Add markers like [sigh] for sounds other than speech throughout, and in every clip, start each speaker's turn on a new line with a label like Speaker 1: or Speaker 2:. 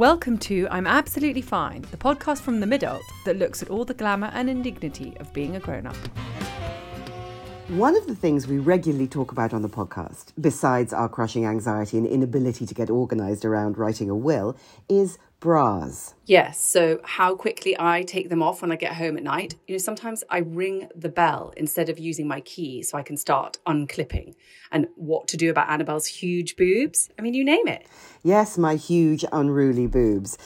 Speaker 1: Welcome to I'm Absolutely Fine, the podcast from the mid-adult that looks at all the glamour and indignity of being a grown-up.
Speaker 2: One of the things we regularly talk about on the podcast, besides our crushing anxiety and inability to get organised around writing a will, is bras.
Speaker 3: Yes, so how quickly I take them off when I get home at night. You know, sometimes I ring the bell instead of using my key so I can start unclipping. And what to do about Annabel's huge boobs? I mean, you name it.
Speaker 2: Yes, my huge, unruly boobs.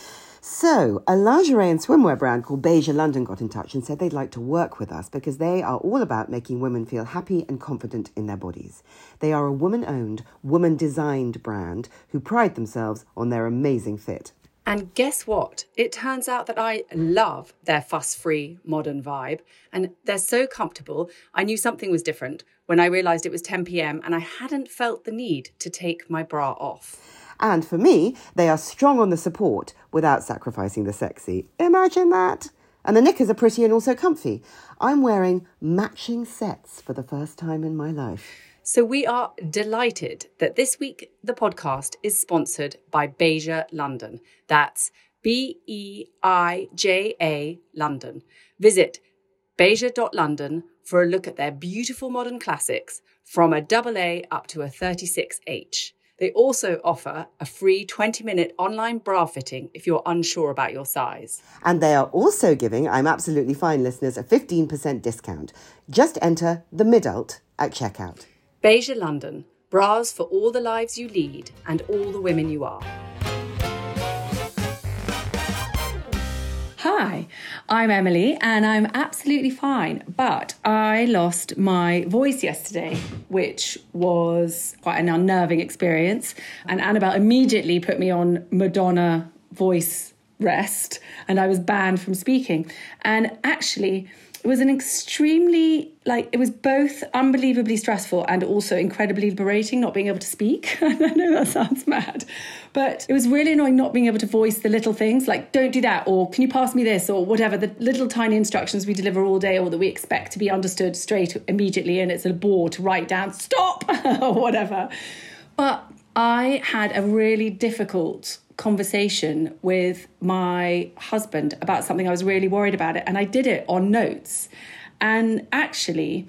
Speaker 2: So, a lingerie and swimwear brand called Beija London got in touch and said they'd like to work with us because they are all about making women feel happy and confident in their bodies. They are a woman owned, woman designed brand who pride themselves on their amazing fit.
Speaker 3: And guess what? It turns out that I love their fuss free modern vibe and they're so comfortable. I knew something was different when I realized it was 10 pm and I hadn't felt the need to take my bra off.
Speaker 2: And for me, they are strong on the support without sacrificing the sexy. Imagine that. And the knickers are pretty and also comfy. I'm wearing matching sets for the first time in my life.
Speaker 3: So we are delighted that this week the podcast is sponsored by Beija London. That's B E I J A London. Visit beija.london for a look at their beautiful modern classics from a double A up to a 36H. They also offer a free 20 minute online bra fitting if you're unsure about your size.
Speaker 2: And they are also giving I'm Absolutely Fine listeners a 15% discount. Just enter the midult at checkout.
Speaker 3: Beija London, bras for all the lives you lead and all the women you are.
Speaker 1: Hi, I'm Emilie and I'm absolutely fine, but I lost my voice yesterday, which was quite an unnerving experience. And Annabel immediately put me on Madonna voice rest and I was banned from speaking. And actually, it was an extremely like it was both unbelievably stressful and also incredibly liberating not being able to speak. [laughs] I know that sounds mad but it was really annoying not being able to voice the little things like don't do that or can you pass me this? or whatever the little tiny instructions we deliver all day or that we expect to be understood straight immediately and it's a bore to write down stop [laughs] or whatever. But i had a really difficult conversation with my husband about something I was really worried about it and I did it on notes. And actually,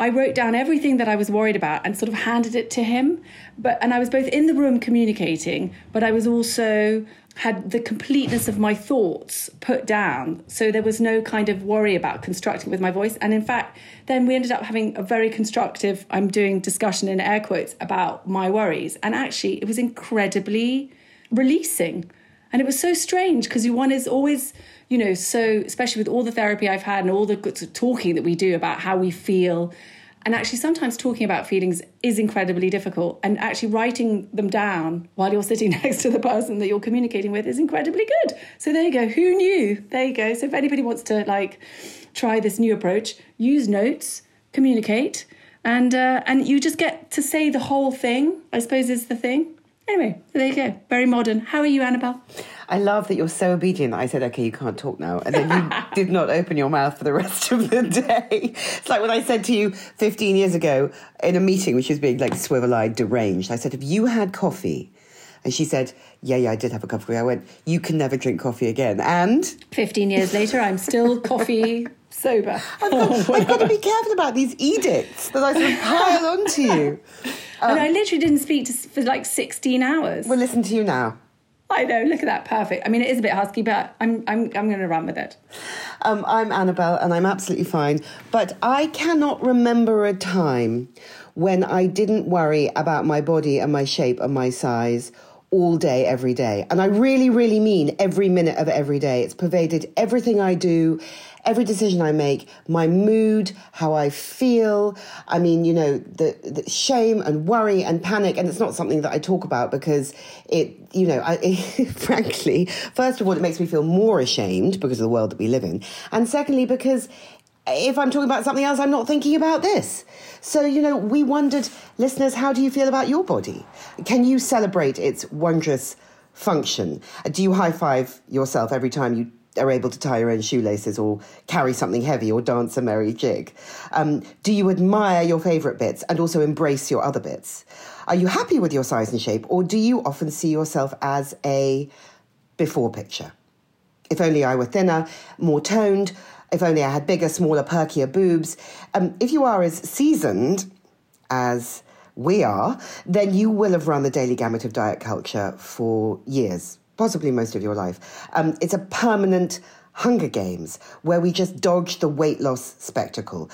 Speaker 1: I wrote down everything that I was worried about and sort of handed it to him. But and I was both in the room communicating, but I was also had the completeness of my thoughts put down. So there was no kind of worry about constructing with my voice. And in fact, then we ended up having a very constructive, I'm doing discussion in air quotes about my worries. And actually, it was incredibly releasing. And it was so strange because one is always, you know, so, especially with all the therapy I've had and all the talking that we do about how we feel. And actually, sometimes talking about feelings is incredibly difficult. And actually, writing them down while you're sitting [laughs] next to the person that you're communicating with is incredibly good. So, there you go. Who knew? There you go. So, if anybody wants to like try this new approach, use notes, communicate, and uh, and you just get to say the whole thing. I suppose is the thing. Anyway, there you go. Very modern. How are you, Annabel?
Speaker 2: I love that you're so obedient that I said, okay, you can't talk now. And then you [laughs] did not open your mouth for the rest of the day. It's like when I said to you 15 years ago in a meeting, which was being like swivel eyed, deranged, I said, if you had coffee, and she said, Yeah, yeah, I did have a coffee. I went, You can never drink coffee again. And
Speaker 1: 15 years later, I'm still coffee [laughs] sober.
Speaker 2: I've got, [laughs] I've got to be careful about these edicts that I sort of pile [laughs] onto you.
Speaker 1: Um, and I literally didn't speak to, for like 16 hours.
Speaker 2: We'll listen to you now.
Speaker 1: I know, look at that, perfect. I mean, it is a bit husky, but I'm, I'm, I'm going to run with it.
Speaker 2: Um, I'm Annabel and I'm absolutely fine. But I cannot remember a time when I didn't worry about my body and my shape and my size all day, every day. And I really, really mean every minute of every day. It's pervaded everything I do, every decision I make, my mood, how I feel. I mean, you know, the, the shame and worry and panic. And it's not something that I talk about because it, you know, I, it, [laughs] frankly, first of all, it makes me feel more ashamed because of the world that we live in. And secondly, because if I'm talking about something else, I'm not thinking about this. So, you know, we wondered, listeners, how do you feel about your body? Can you celebrate its wondrous function? Do you high five yourself every time you are able to tie your own shoelaces or carry something heavy or dance a merry jig? Um, do you admire your favourite bits and also embrace your other bits? Are you happy with your size and shape or do you often see yourself as a before picture? If only I were thinner, more toned, if only I had bigger, smaller, perkier boobs. Um, if you are as seasoned as we are, then you will have run the daily gamut of diet culture for years, possibly most of your life. Um, it's a permanent Hunger Games, where we just dodge the weight loss spectacle.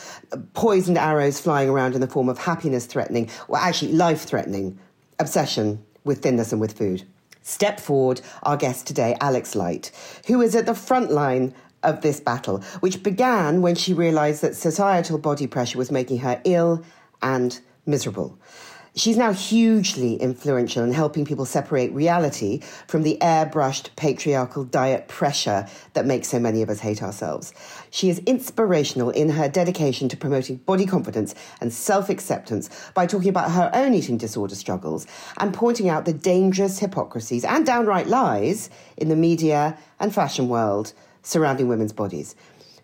Speaker 2: Poisoned arrows flying around in the form of happiness threatening, or actually life threatening, obsession with thinness and with food. Step forward, our guest today, Alex Light, who is at the front line of this battle, which began when she realized that societal body pressure was making her ill and miserable. She's now hugely influential in helping people separate reality from the airbrushed patriarchal diet pressure that makes so many of us hate ourselves. She is inspirational in her dedication to promoting body confidence and self acceptance by talking about her own eating disorder struggles and pointing out the dangerous hypocrisies and downright lies in the media and fashion world surrounding women's bodies.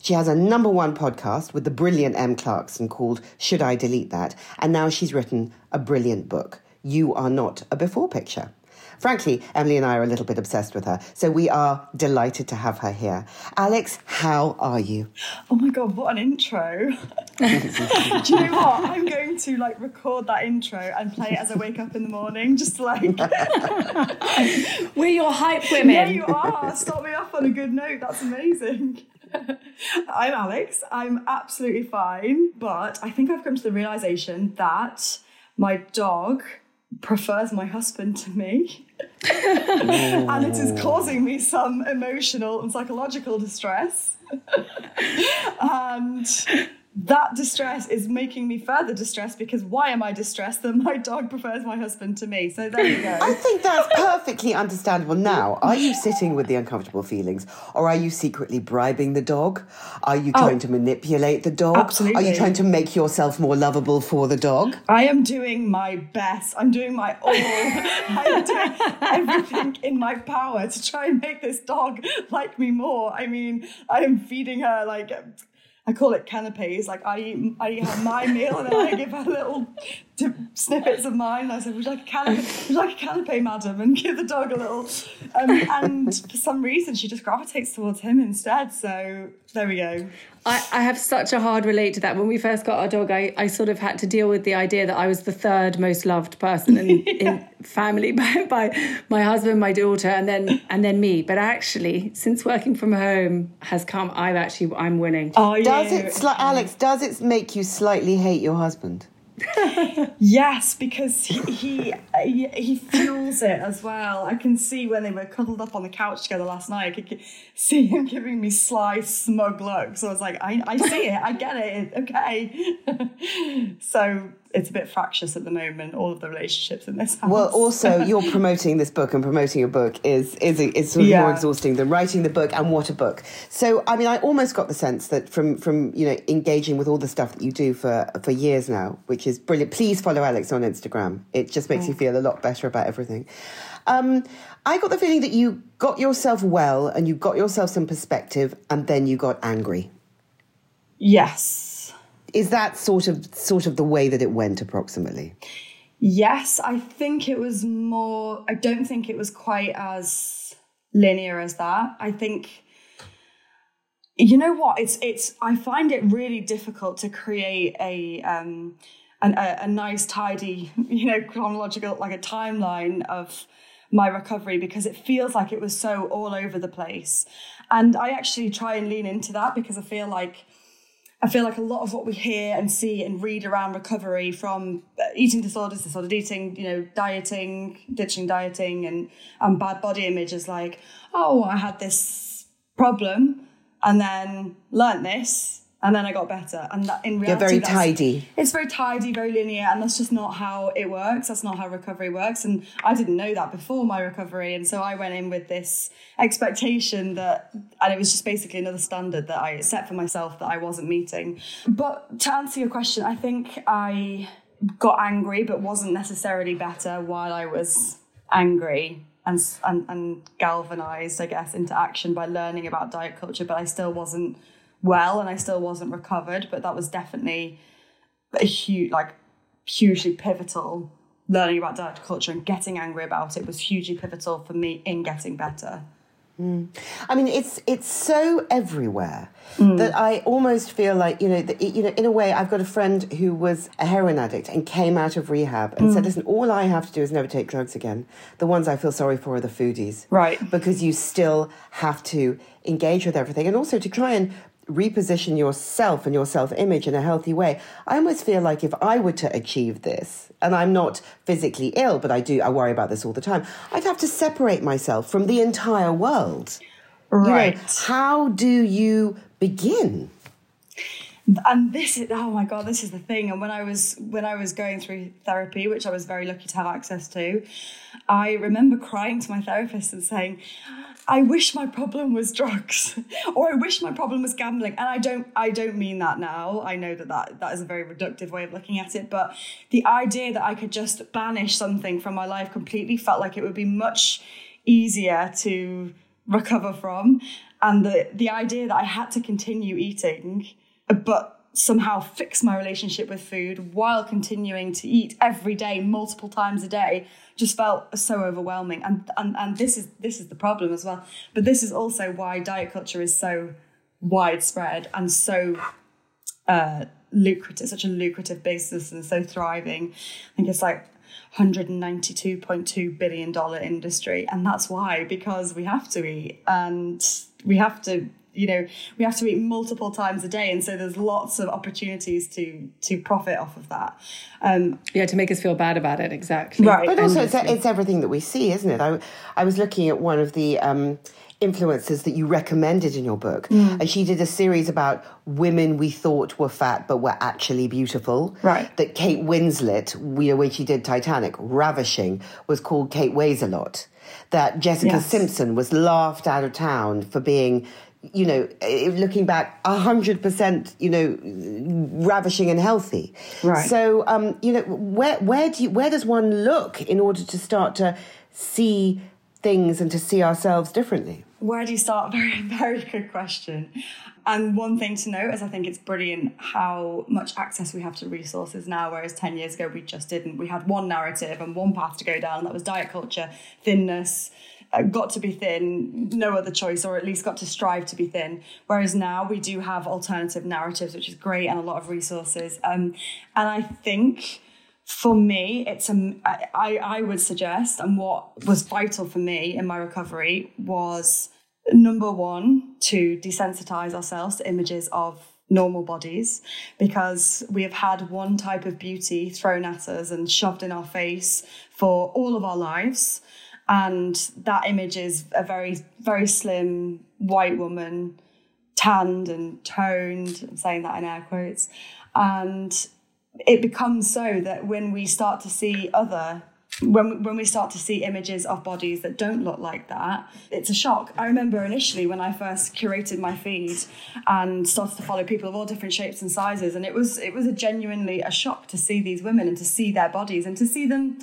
Speaker 2: She has a number one podcast with the brilliant Em Clarkson called Should I Delete That? And now she's written a brilliant book, You Are Not a Before Picture. Frankly, Emilie and I are a little bit obsessed with her, so we are delighted to have her here. Alex, how are you?
Speaker 4: Oh my god, what an intro! [laughs] Do you know what? I'm going to like record that intro and play it as I wake up in the morning, just like [laughs]
Speaker 1: we're your hype women.
Speaker 4: Yeah, you are. Start me off on a good note. That's amazing. I'm Alex. I'm absolutely fine, but I think I've come to the realization that my dog prefers my husband to me. [laughs] and it is causing me some emotional and psychological distress. [laughs] and that distress is making me further distressed because why am I distressed that my dog prefers my husband to me? So there you go.
Speaker 2: I think that's perfectly understandable now. Are you sitting with the uncomfortable feelings or are you secretly bribing the dog? Are you trying oh, to manipulate the dog?
Speaker 4: Absolutely.
Speaker 2: Are you trying to make yourself more lovable for the dog?
Speaker 4: I am doing my best. I'm doing my all. [laughs] I'm doing everything in my power to try and make this dog like me more. I mean, I am feeding her like I call it canapes. Like I eat, I eat my meal and then I give her little snippets of mine. I said, "Would you like a canapé? Would you like a canapé, madam?" And give the dog a little. Um, and for some reason, she just gravitates towards him instead. So there we go.
Speaker 1: I, I have such a hard relate to that. When we first got our dog, I, I sort of had to deal with the idea that I was the third most loved person in, yeah. [laughs] in family [laughs] by, by my husband, my daughter, and then and then me. But actually, since working from home has come, I've actually I'm winning.
Speaker 2: Oh, yeah. It, sli- Alex? Does it make you slightly hate your husband?
Speaker 4: Yes, because he, he, he fuels it as well. I can see when they were cuddled up on the couch together last night. I could see him giving me sly, smug looks. So I was like, I, I see it, I get it, okay. [laughs] so it's a bit fractious at the moment. All of the relationships in this house.
Speaker 2: Well, also [laughs] you're promoting this book, and promoting a book is is is sort of yeah. more exhausting than writing the book. And what a book! So, I mean, I almost got the sense that from from you know engaging with all the stuff that you do for for years now, which is brilliant. Please follow Alex on Instagram. It just makes you feel a lot better about everything. Um, I got the feeling that you got yourself well and you got yourself some perspective, and then you got angry.
Speaker 4: Yes
Speaker 2: is that sort of sort of the way that it went approximately?
Speaker 4: Yes, I think it was more I don't think it was quite as linear as that. I think you know what? It's it's I find it really difficult to create a um an, a, a nice tidy, [laughs] you know, chronological like a timeline of my recovery because it feels like it was so all over the place. And I actually try and lean into that because I feel like I feel like a lot of what we hear and see and read around recovery from uh, eating disorders, disordered eating, you know, dieting, ditching dieting, and and bad body image is like, oh, I had this problem and then learned this and then I got better. And that, in reality,
Speaker 2: You're very tidy.
Speaker 4: It's very tidy, very linear, and that's just not how it works. That's not how recovery works. And I didn't know that before my recovery, and so I went in with this expectation that, and it was just basically another standard that I set for myself that I wasn't meeting. But to answer your question, I think I got angry, but wasn't necessarily better while I was angry and, and, and galvanized, I guess, into action by learning about diet culture, but I still wasn't well and I still wasn't recovered. But that was definitely a huge, like, hugely pivotal. Learning about diet culture and getting angry about it was hugely pivotal for me in getting better. Mm.
Speaker 2: I mean, it's it's so everywhere mm. that I almost feel like you know, the, you know, in a way, I've got a friend who was a heroin addict and came out of rehab and said, mm. "Listen, all I have to do is never take drugs again. The ones I feel sorry for are the foodies,
Speaker 4: Right.
Speaker 2: Because you still have to engage with everything, and also to try and reposition yourself and your self-image in a healthy way. I almost feel like if I were to achieve this, and I'm not physically ill, but I do, I worry about this all the time. I'd have to separate myself from the entire world." You know,
Speaker 4: Right.
Speaker 2: how do you begin?
Speaker 4: And this is oh my god this is the thing. And when i was when i was going through therapy which i was very lucky to have access to i remember crying to my therapist and saying i wish my problem was drugs [laughs] or i wish my problem was gambling. And i don't i don't mean that now. I know that that, that is a very reductive way of looking at it but the idea that i could just banish something from my life completely felt like it would be much easier to recover from. And the the idea that i had to continue eating but somehow fix my relationship with food while continuing to eat every day multiple times a day just felt so overwhelming. And and, and this is this is the problem as well. But this is also why diet culture is so widespread and so uh, lucrative such a lucrative business and so thriving. I think it's like 192.2 billion dollar industry. And that's why because we have to eat and we have to you know we have to eat multiple times a day and so there's lots of opportunities to to profit off of that um
Speaker 1: Yeah, to make us feel bad about it, exactly.
Speaker 4: Right.
Speaker 2: But also, it's, it's everything that we see, isn't it? I, I was looking at one of the um, influencers that you recommended in your book, and she did a series about women we thought were fat but were actually beautiful.
Speaker 4: Right.
Speaker 2: That Kate Winslet, we, when she did Titanic, ravishing, was called Kate Weighs a Lot. That Jessica
Speaker 4: Yes.
Speaker 2: Simpson was laughed out of town for being. You know, eh, looking back, a hundred percent, you know, ravishing and healthy.
Speaker 4: Right.
Speaker 2: So, um, you know, where where do you, where does one look in order to start to see things and to see ourselves differently?
Speaker 4: where do you start [laughs] very very good question and one thing to note is i think it's brilliant how much access we have to resources now whereas 10 years ago we just didn't we had one narrative and one path to go down and that was diet culture thinness got to be thin no other choice or at least got to strive to be thin whereas now we do have alternative narratives which is great and a lot of resources um, and i think for me, it's a, I, I would suggest, and what was vital for me in my recovery was number one, to desensitize ourselves to images of normal bodies because we have had one type of beauty thrown at us and shoved in our face for all of our lives. And that image is a very, very slim white woman, tanned and toned. I'm saying that in air quotes. And it becomes so that when we start to see other when when we start to see images of bodies that don't look like that, it's a shock. I remember initially when I first curated my feed and started to follow people of all different shapes and sizes, and it was it was a genuinely a shock to see these women and to see their bodies and to see them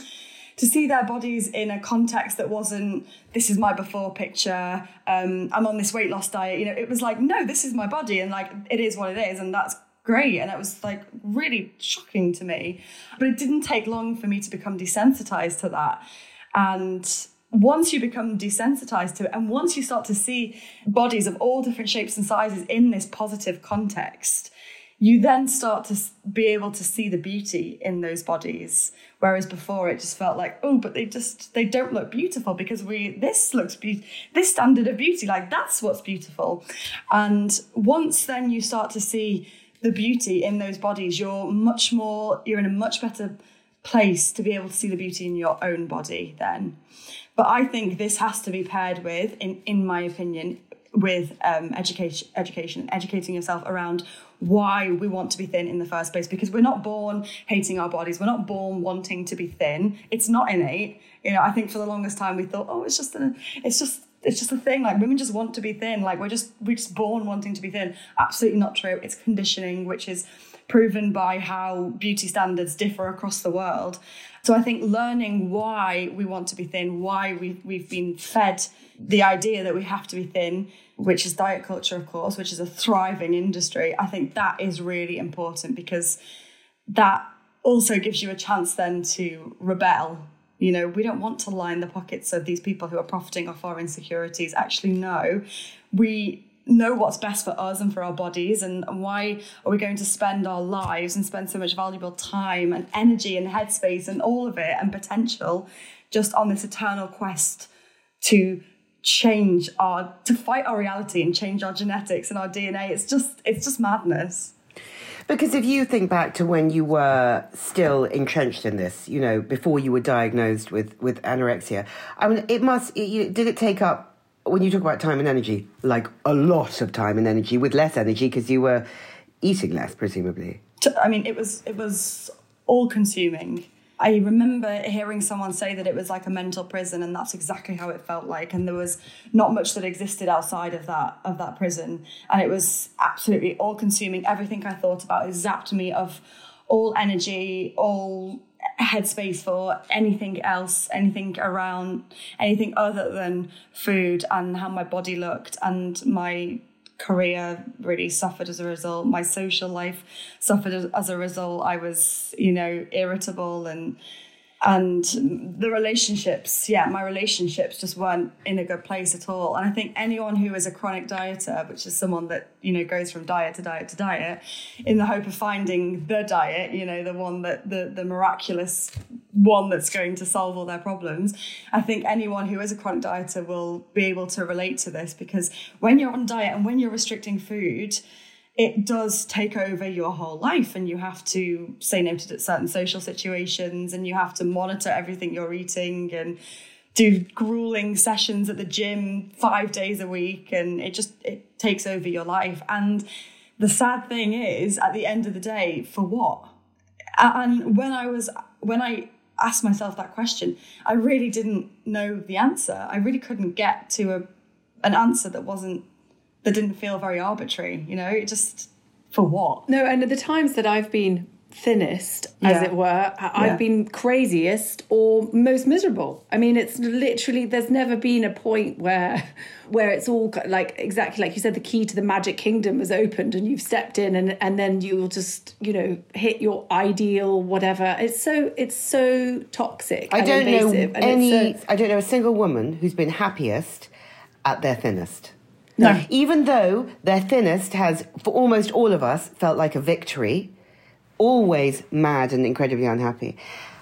Speaker 4: to see their bodies in a context that wasn't this is my before picture um, i'm on this weight loss diet you know it was like no this is my body and like it is what it is and that's great and it was like really shocking to me. But it didn't take long for me to become desensitized to that. And once you become desensitized to it and once you start to see bodies of all different shapes and sizes in this positive context you then start to be able to see the beauty in those bodies whereas before it just felt like oh but they just they don't look beautiful because we this looks beautiful this standard of beauty like that's what's beautiful and once then you start to see the beauty in those bodies, you're much more, you're in a much better place to be able to see the beauty in your own body then. But I think this has to be paired with, in, in my opinion, with um, education, education, educating yourself around why we want to be thin in the first place. Because we're not born hating our bodies. We're not born wanting to be thin. It's not innate. You know, I think for the longest time we thought, oh, it's just a, it's just it's just a thing. Like women just want to be thin. Like we're just we're just born wanting to be thin. Absolutely not true. It's conditioning, which is proven by how beauty standards differ across the world. So I think learning why we want to be thin, why we we've been fed the idea that we have to be thin, which is diet culture, of course, which is a thriving industry. I think that is really important because that also gives you a chance then to rebel you know, we don't want to line the pockets of these people who are profiting off our insecurities. Actually, no. We know what's best for us and for our bodies and why are we going to spend our lives and spend so much valuable time and energy and headspace and all of it and potential just on this eternal quest to change our to fight our reality and change our genetics and our DNA it's just it's just madness.
Speaker 2: Because if you think back to when you were still entrenched in this, you know, before you were diagnosed with, with anorexia, I mean, it must, it, did it take up, when you talk about time and energy, like a lot of time and energy with less energy because you were eating less, presumably?
Speaker 4: I mean, it was, it was all consuming. I remember hearing someone say that it was like a mental prison, and that's exactly how it felt like. And there was not much that existed outside of that of that prison, and it was absolutely all consuming. Everything I thought about it zapped me of all energy, all headspace for anything else, anything around, anything other than food and how my body looked and my career really suffered as a result. My social life suffered as a result. I was, you know, irritable and and the relationships yeah my relationships just weren't in a good place at all. And i think anyone who is a chronic dieter which is someone that you know goes from diet to diet to diet in the hope of finding the diet you know the one that the the miraculous one that's going to solve all their problems i think anyone who is a chronic dieter will be able to relate to this because when you're on diet and when you're restricting food it does take over your whole life and you have to say no to certain social situations and you have to monitor everything you're eating and do grueling sessions at the gym five days a week and it just it takes over your life. And the sad thing is at the end of the day for what? And when i was when i asked myself that question i really didn't know the answer. I really couldn't get to a an answer that wasn't that didn't feel very arbitrary. You know, it just for what?
Speaker 1: No, and at the times that I've been thinnest, as yeah. it were, I've yeah. been craziest or most miserable. I mean, it's literally there's never been a point where [laughs] where it's all like exactly like you said, the key to the magic kingdom has opened and you've stepped in and and then you'll just you know hit your ideal whatever. It's so it's so toxic.
Speaker 2: I don't know any. So, I don't know a single woman who's been happiest at their thinnest.
Speaker 4: No.
Speaker 2: Even though their thinnest has, for almost all of us, felt like a victory, always mad and incredibly unhappy.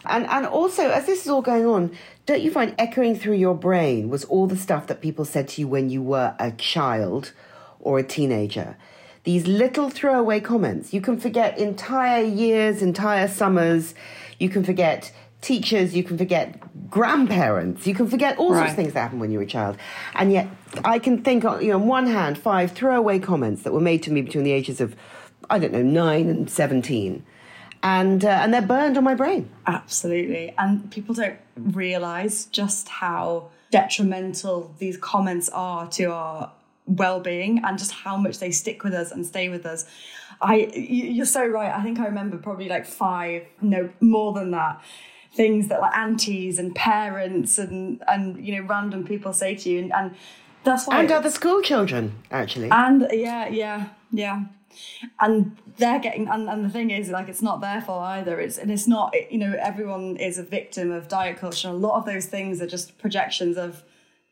Speaker 2: And, and also, as this is all going on, don't you find echoing through your brain was all the stuff that people said to you when you were a child or a teenager? These little throwaway comments. You can forget entire years, entire summers. You can forget teachers, you can forget grandparents, you can forget all right. sorts of things that happened when you were a child. And yet, I can think, you know, on one hand, five throwaway comments that were made to me between the ages of, I don't know, nine and 17. And, uh, and they're burned on my brain.
Speaker 4: Absolutely. And people don't realize just how detrimental these comments are to our well-being and just how much they stick with us and stay with us i you're so right i think i remember probably like five no more than that things that like aunties and parents and and you know random people say to you. And, and that's why
Speaker 2: and other school children actually.
Speaker 4: And yeah yeah yeah. And they're getting and, and the thing is like it's not their fault either. It's and it's not you know everyone is a victim of diet culture. A lot of those things are just projections of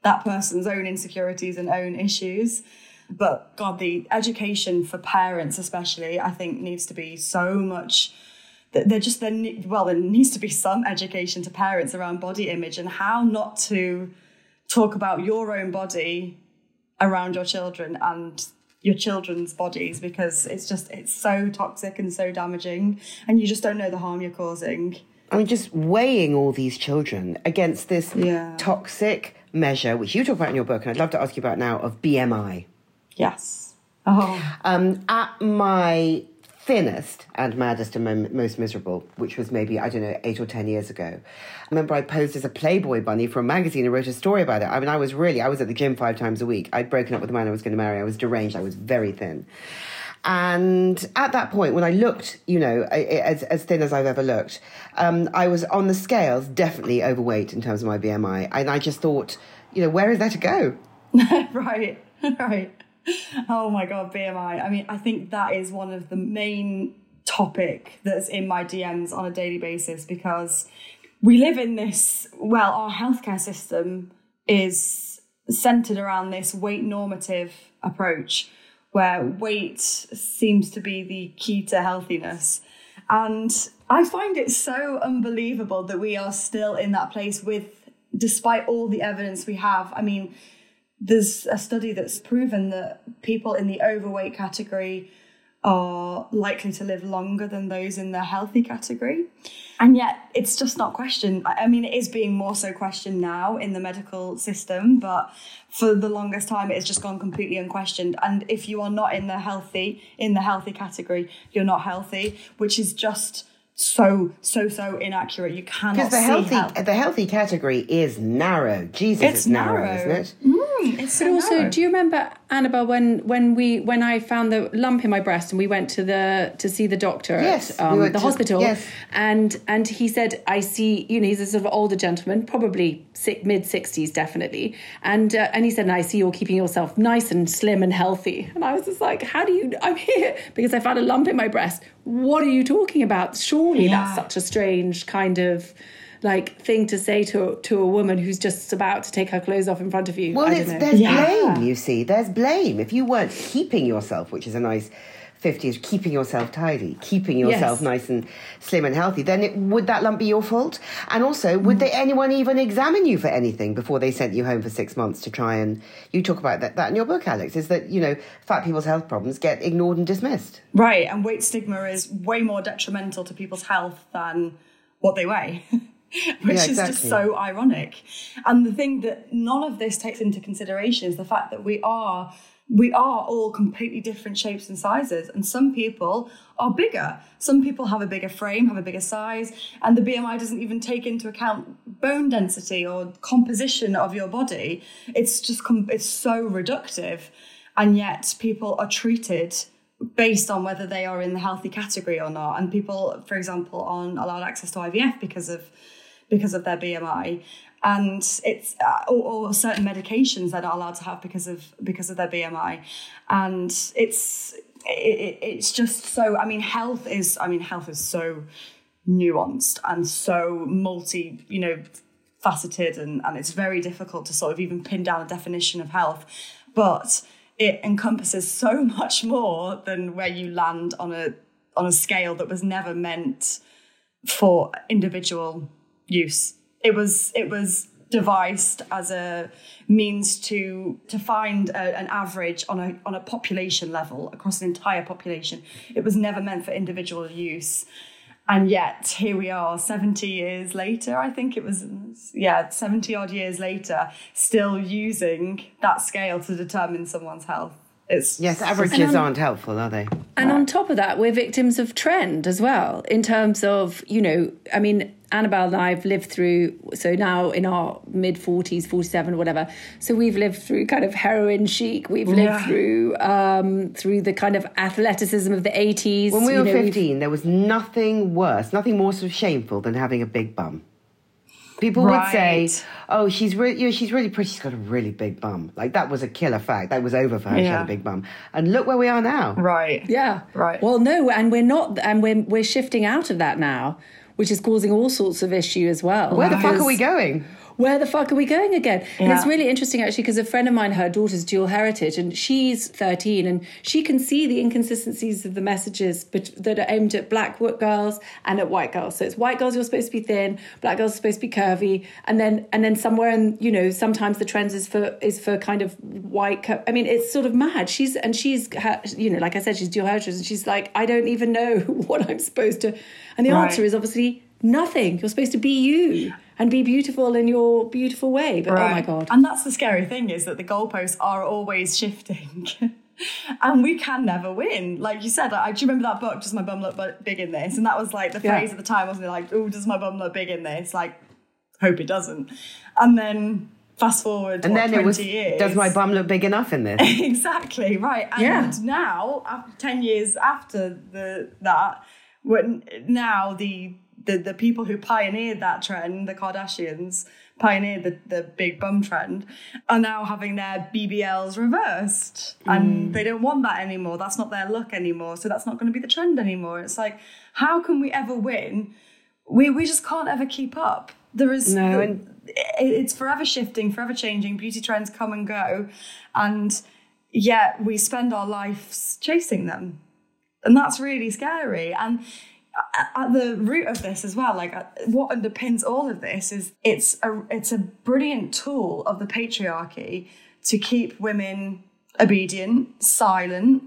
Speaker 4: that person's own insecurities and own issues. But god the education for parents especially i think needs to be so much there just then well there needs to be some education to parents around body image and how not to talk about your own body around your children and your children's bodies because it's just it's so toxic and so damaging and you just don't know the harm you're causing
Speaker 2: I mean, just weighing all these children against this
Speaker 4: Yeah.
Speaker 2: toxic measure, which you talk about in your book, and I'd love to ask you about now, of BMI.
Speaker 4: yes oh
Speaker 2: Um, at my thinnest and maddest and mo- most miserable, which was maybe, I don't know, eight or ten years ago. I remember I posed as a Playboy bunny for a magazine and wrote a story about it. I mean, I was really, I was at the gym five times a week. I'd broken up with the man I was going to marry. I was deranged. I was very thin. And at that point, when I looked, you know, as, as thin as I've ever looked, um, I was on the scales, definitely overweight in terms of my BMI. And I just thought, you know, where is there to go? [laughs]
Speaker 4: right, [laughs] right. Oh my god, BMI. I mean, I think that is one of the main topic that's in my DMs on a daily basis because we live in this. Well, our healthcare system is centered around this weight normative approach, where weight seems to be the key to healthiness. And I find it so unbelievable that we are still in that place with, despite all the evidence we have. I mean, there's a study that's proven that people in the overweight category are likely to live longer than those in the healthy category. And yet it's just not questioned. I mean, it is being more so questioned now in the medical system, but for the longest time it's just gone completely unquestioned. And if you are not in the healthy, in the healthy category, you're not healthy, which is just so, so, so inaccurate. You cannot
Speaker 2: Because the healthy,
Speaker 4: health.
Speaker 2: the healthy category is narrow. Jesus,
Speaker 4: It's
Speaker 2: it's, narrow,
Speaker 4: narrow.
Speaker 2: isn't it? Mm.
Speaker 4: It's
Speaker 1: But
Speaker 4: so
Speaker 1: also,
Speaker 4: narrow.
Speaker 1: do you remember Annabel when when we when I found the lump in my breast and we went to the to see the doctor
Speaker 2: Yes,
Speaker 1: at um,
Speaker 2: we
Speaker 1: the
Speaker 2: to-
Speaker 1: hospital
Speaker 2: yes.
Speaker 1: and and he said I see you know he's a sort of older gentleman probably mid sixties definitely and uh, and he said I see you're keeping yourself nice and slim and healthy and I was just like how do you I'm here because I found a lump in my breast what are you talking about surely
Speaker 4: Yeah.
Speaker 1: that's such a strange kind of like thing to say to to a woman who's just about to take her clothes off in front of you
Speaker 2: Well, it's, there's
Speaker 4: Yeah.
Speaker 2: blame, you see. There's blame. If you weren't keeping yourself, which is a nice 50s, keeping yourself tidy, keeping yourself
Speaker 1: Yes.
Speaker 2: nice and slim and healthy, then it, would that lump be your fault? And also,
Speaker 1: Mm.
Speaker 2: would they, anyone even examine you for anything before they sent you home for six months to try and. You talk about that, that in your book, Alex, is that, you know, fat people's health problems get ignored and dismissed.
Speaker 4: Right, and weight stigma is way more detrimental to people's health than what they weigh, [laughs] [laughs] which
Speaker 2: Yeah,
Speaker 4: is just so ironic. And the thing that none of this takes into consideration is the fact that we are we are all completely different shapes and sizes and some people are bigger some people have a bigger frame have a bigger size and the bmi doesn't even take into account bone density or composition of your body it's just it's so reductive and yet people are treated based on whether they are in the healthy category or not. And people, for example, aren't allowed access to IVF because of because of their BMI. And it's uh, or, or certain medications they're not allowed to have because of because of their BMI, and it's it, it, it's just so. I mean, health is. I mean, health is so nuanced and so multi. You know, faceted and, and it's very difficult to sort of even pin down a definition of health. But it encompasses so [laughs] much more than where you land on a on a scale that was never meant for individual use. It was it was devised as a means to to find a, an average on a on a population level across an entire population. It was never meant for individual use. And yet here we are 70 years later, I think it was yeah, 70 odd years later, still using that scale to determine someone's health. It's
Speaker 2: Yes, averages aren't helpful, are they?
Speaker 1: And on top of that, we're victims of trend as well, in terms of, you know, I mean, Annabel and I have lived through, so now in our mid 40s, 47, whatever. So we've lived through kind of heroin chic. We've lived
Speaker 4: Yeah.
Speaker 1: through um, through the kind of athleticism of the 80s.
Speaker 2: When we
Speaker 1: you
Speaker 2: were
Speaker 1: know, we've-
Speaker 2: 15, there was nothing worse, nothing more sort of shameful than having a big bum. People would say, "Oh, she's really, you know, she's really pretty. She's got a really big bum." Like that was a killer fact. That was over for her. She had a big bum, and look where we are now.
Speaker 4: right.
Speaker 1: Yeah.
Speaker 4: Right.
Speaker 1: Well, no, and we're not, and we're, we're shifting out of that now, which is causing all sorts of issue as well.
Speaker 2: Where the fuck are we going?
Speaker 1: Where the fuck are we going again? And it's really interesting actually because a friend of mine, her daughter's dual heritage, and she's 13, and she can see the inconsistencies of the messages that are aimed at black girls and at white girls. So it's white girls you're supposed to be thin, black girls are supposed to be curvy, and then and then somewhere in you know sometimes the trends is for is for kind of white. cur- I mean, it's sort of mad. She's and she's ha- you know like I said, she's dual heritage, and she's like, I don't even know [laughs] what I'm supposed to. And the
Speaker 4: Right.
Speaker 1: answer is obviously nothing. You're supposed to be you and be beautiful in your beautiful way. But oh my god.
Speaker 4: And that's the scary thing is that the goalposts are always shifting. [laughs] and we can never win. Like you said, like, do you remember that book, Does My Bum Look Big in This? And that was like the
Speaker 1: Yeah.
Speaker 4: phrase at the time, wasn't it? Like, oh, does my bum look big in this? Like, hope it doesn't. And then fast forward,
Speaker 2: And
Speaker 4: what,
Speaker 2: then
Speaker 4: 20
Speaker 2: it was,
Speaker 4: years.
Speaker 2: does my bum look big enough in this? [laughs]
Speaker 4: exactly right and
Speaker 1: Yeah.
Speaker 4: now after 10 years after the that when now the the, the people who pioneered that trend the kardashians pioneered the, the big bum trend are now having their bbls reversed. And mm. they don't want that anymore. That's not their look anymore. So that's not going to be the trend anymore. It's like how can we ever win? We we just can't ever keep up. There is
Speaker 2: No, and-
Speaker 4: it- it's forever shifting, forever changing. Beauty trends come and go, and yet we spend our lives chasing them, and that's really scary. And at- at the root of this as well, like uh, what underpins all of this is it's a it's a brilliant tool of the patriarchy to keep women obedient, silent,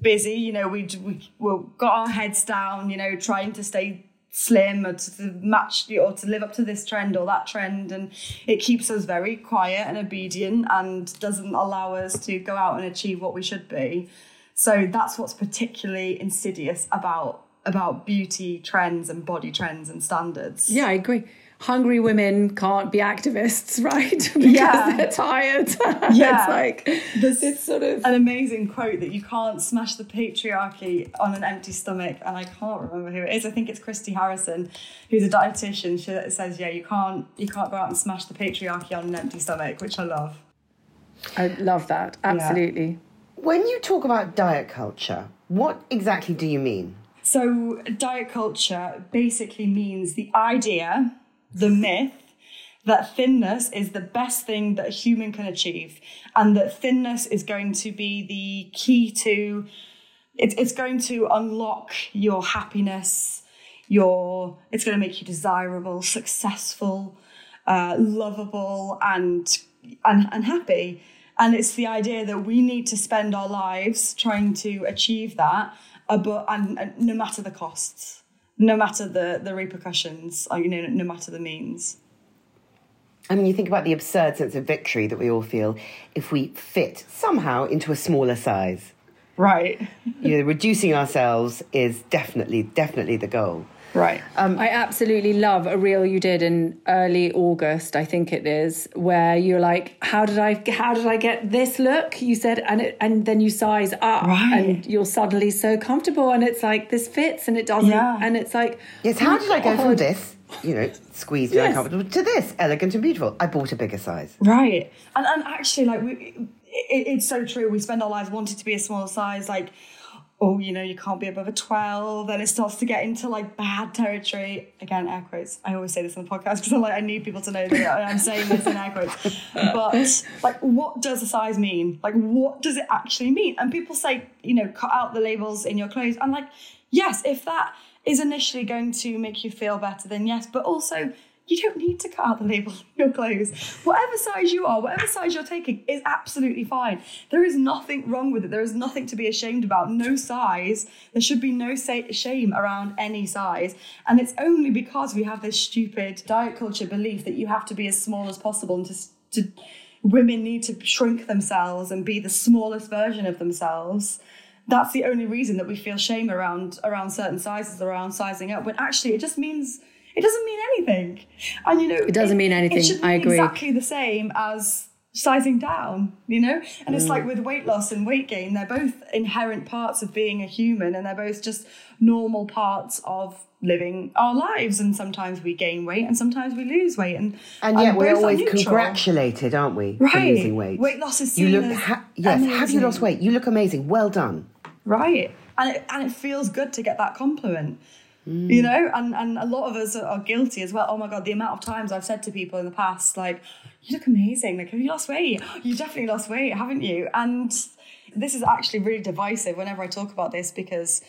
Speaker 4: busy. You know, we we we got our heads down. You know, trying to stay slim or to match or to live up to this trend or that trend, and it keeps us very quiet and obedient and doesn't allow us to go out and achieve what we should be. So that's what's particularly insidious about about beauty trends and body trends and standards.
Speaker 1: Yeah, I agree. Hungry women can't be activists, [laughs] right? because
Speaker 4: Yeah.
Speaker 1: they're tired. [laughs]
Speaker 4: Yeah.
Speaker 1: it's like
Speaker 4: There's
Speaker 1: it's sort of
Speaker 4: an amazing quote that you can't smash the patriarchy on an empty stomach, and I can't remember who it is. I think it's Christy Harrison, who's a dietitian. She says, "Yeah, you can't you can't go out and smash the patriarchy on an empty stomach," which I love.
Speaker 1: I love that. Absolutely.
Speaker 2: when you talk about diet culture, what exactly do you mean?
Speaker 4: So, diet culture basically means the idea, the [laughs] myth, that thinness is the best thing that a human can achieve, and that thinness is going to be the key to it's, it's going to unlock your happiness, your it's going to make you desirable, successful, uh, lovable, and, and and happy. And it's the idea that we need to spend our lives trying to achieve that, uh, but and, and no matter the costs, no matter the the repercussions, or, you know, no matter the means.
Speaker 2: I mean, you think about the absurd sense of victory that we all feel if we fit somehow into a smaller size.
Speaker 4: Right.
Speaker 2: You know, reducing ourselves is definitely, definitely the goal.
Speaker 4: Right.
Speaker 1: Um, I absolutely love a reel you did in early August, I think it is, where you're like, "How did I? How did I get this look?" You said, and it, and then you size up,
Speaker 4: Right.
Speaker 1: and you're suddenly so comfortable, and it's like this fits, and it doesn't,
Speaker 4: Yeah.
Speaker 1: and it's like,
Speaker 2: Yes, how
Speaker 1: oh
Speaker 2: did I go from this, you know, squeezed
Speaker 1: Yes.
Speaker 2: and uncomfortable, to this, elegant and beautiful? I bought a bigger size.
Speaker 4: Right. And and actually, like we, it, it's so true. We spend our lives wanting to be a smaller size, like. Oh, you know, you can't be above a 12. Then it starts to get into like bad territory. Again, air quotes. I always say this on the podcast because I'm like, I need people to know that I'm saying this in air quotes. But like, what does a size mean? Like, what does it actually mean? And people say, you know, cut out the labels in your clothes. I'm like, yes, if that is initially going to make you feel better, then yes. But also, you don't need to cut out the label on your clothes. Whatever size you are, whatever size you're taking is absolutely fine. There is nothing wrong with it. There is nothing to be ashamed about. No size. There should be no shame around any size. And it's only because we have this stupid diet culture belief that you have to be as small as possible and to, to women need to shrink themselves and be the smallest version of themselves that's the only reason that we feel shame around around certain sizes around sizing up when actually it just means it doesn't mean anything and you know it
Speaker 1: doesn't mean anything.
Speaker 4: it should
Speaker 1: I agree.
Speaker 4: exactly the same as sizing down you know and it's
Speaker 1: Mm.
Speaker 4: like with weight loss and weight gain they're both inherent parts of being a human and they're both just normal parts of living our lives and sometimes we gain weight and sometimes we lose weight and
Speaker 2: And yet we're
Speaker 4: both are
Speaker 2: always congratulated, aren't we, for
Speaker 4: Right.
Speaker 2: losing weight?
Speaker 4: Weight loss is
Speaker 2: You look, ha- yes, have you lost weight? You look amazing. Well done.
Speaker 4: Right. And it, and it feels good to get that compliment. You know, and, and a lot of us are, guilty as well. Oh my God, the amount of times I've said to people in the past, like, you look amazing. Like, have you lost weight? You definitely lost weight, haven't you? And this is actually really divisive whenever I talk about this because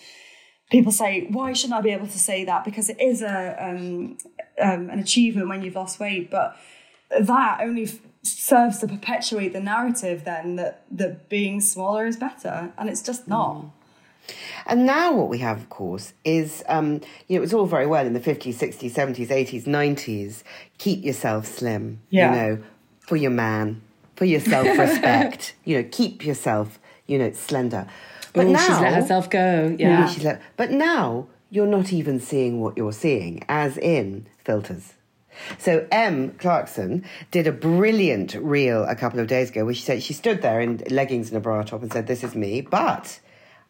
Speaker 4: people say, why shouldn't I be able to say that? Because it is a um, um, an achievement when you've lost weight, but that only f- serves to perpetuate the narrative then that that being smaller is better, and it's just not.
Speaker 2: And now what we have, of course, is um, you know, it was all very well in the 50s, 60s, 70s, 80s, 90s. Keep yourself slim,
Speaker 4: Yeah.
Speaker 2: you know, for your man, for your self-respect. [laughs] you know, keep yourself, you know, slender. But
Speaker 1: Ooh,
Speaker 2: now
Speaker 1: she's let herself go. Yeah.
Speaker 2: let- but now you're not even seeing what you're seeing, as in filters. So Em Clarkson did a brilliant reel a couple of days ago where she said she stood there in leggings and a bra top and said, This is me, but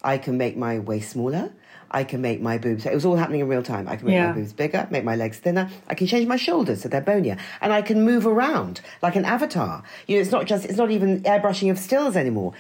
Speaker 2: I can make my waist smaller. I can make my boobs. It was all happening in real time. I can make
Speaker 4: Yeah.
Speaker 2: my boobs bigger, make my legs thinner. I can change my shoulders so they're bonier, and I can move around like an avatar. You know, it's not just it's not even airbrushing of stills anymore.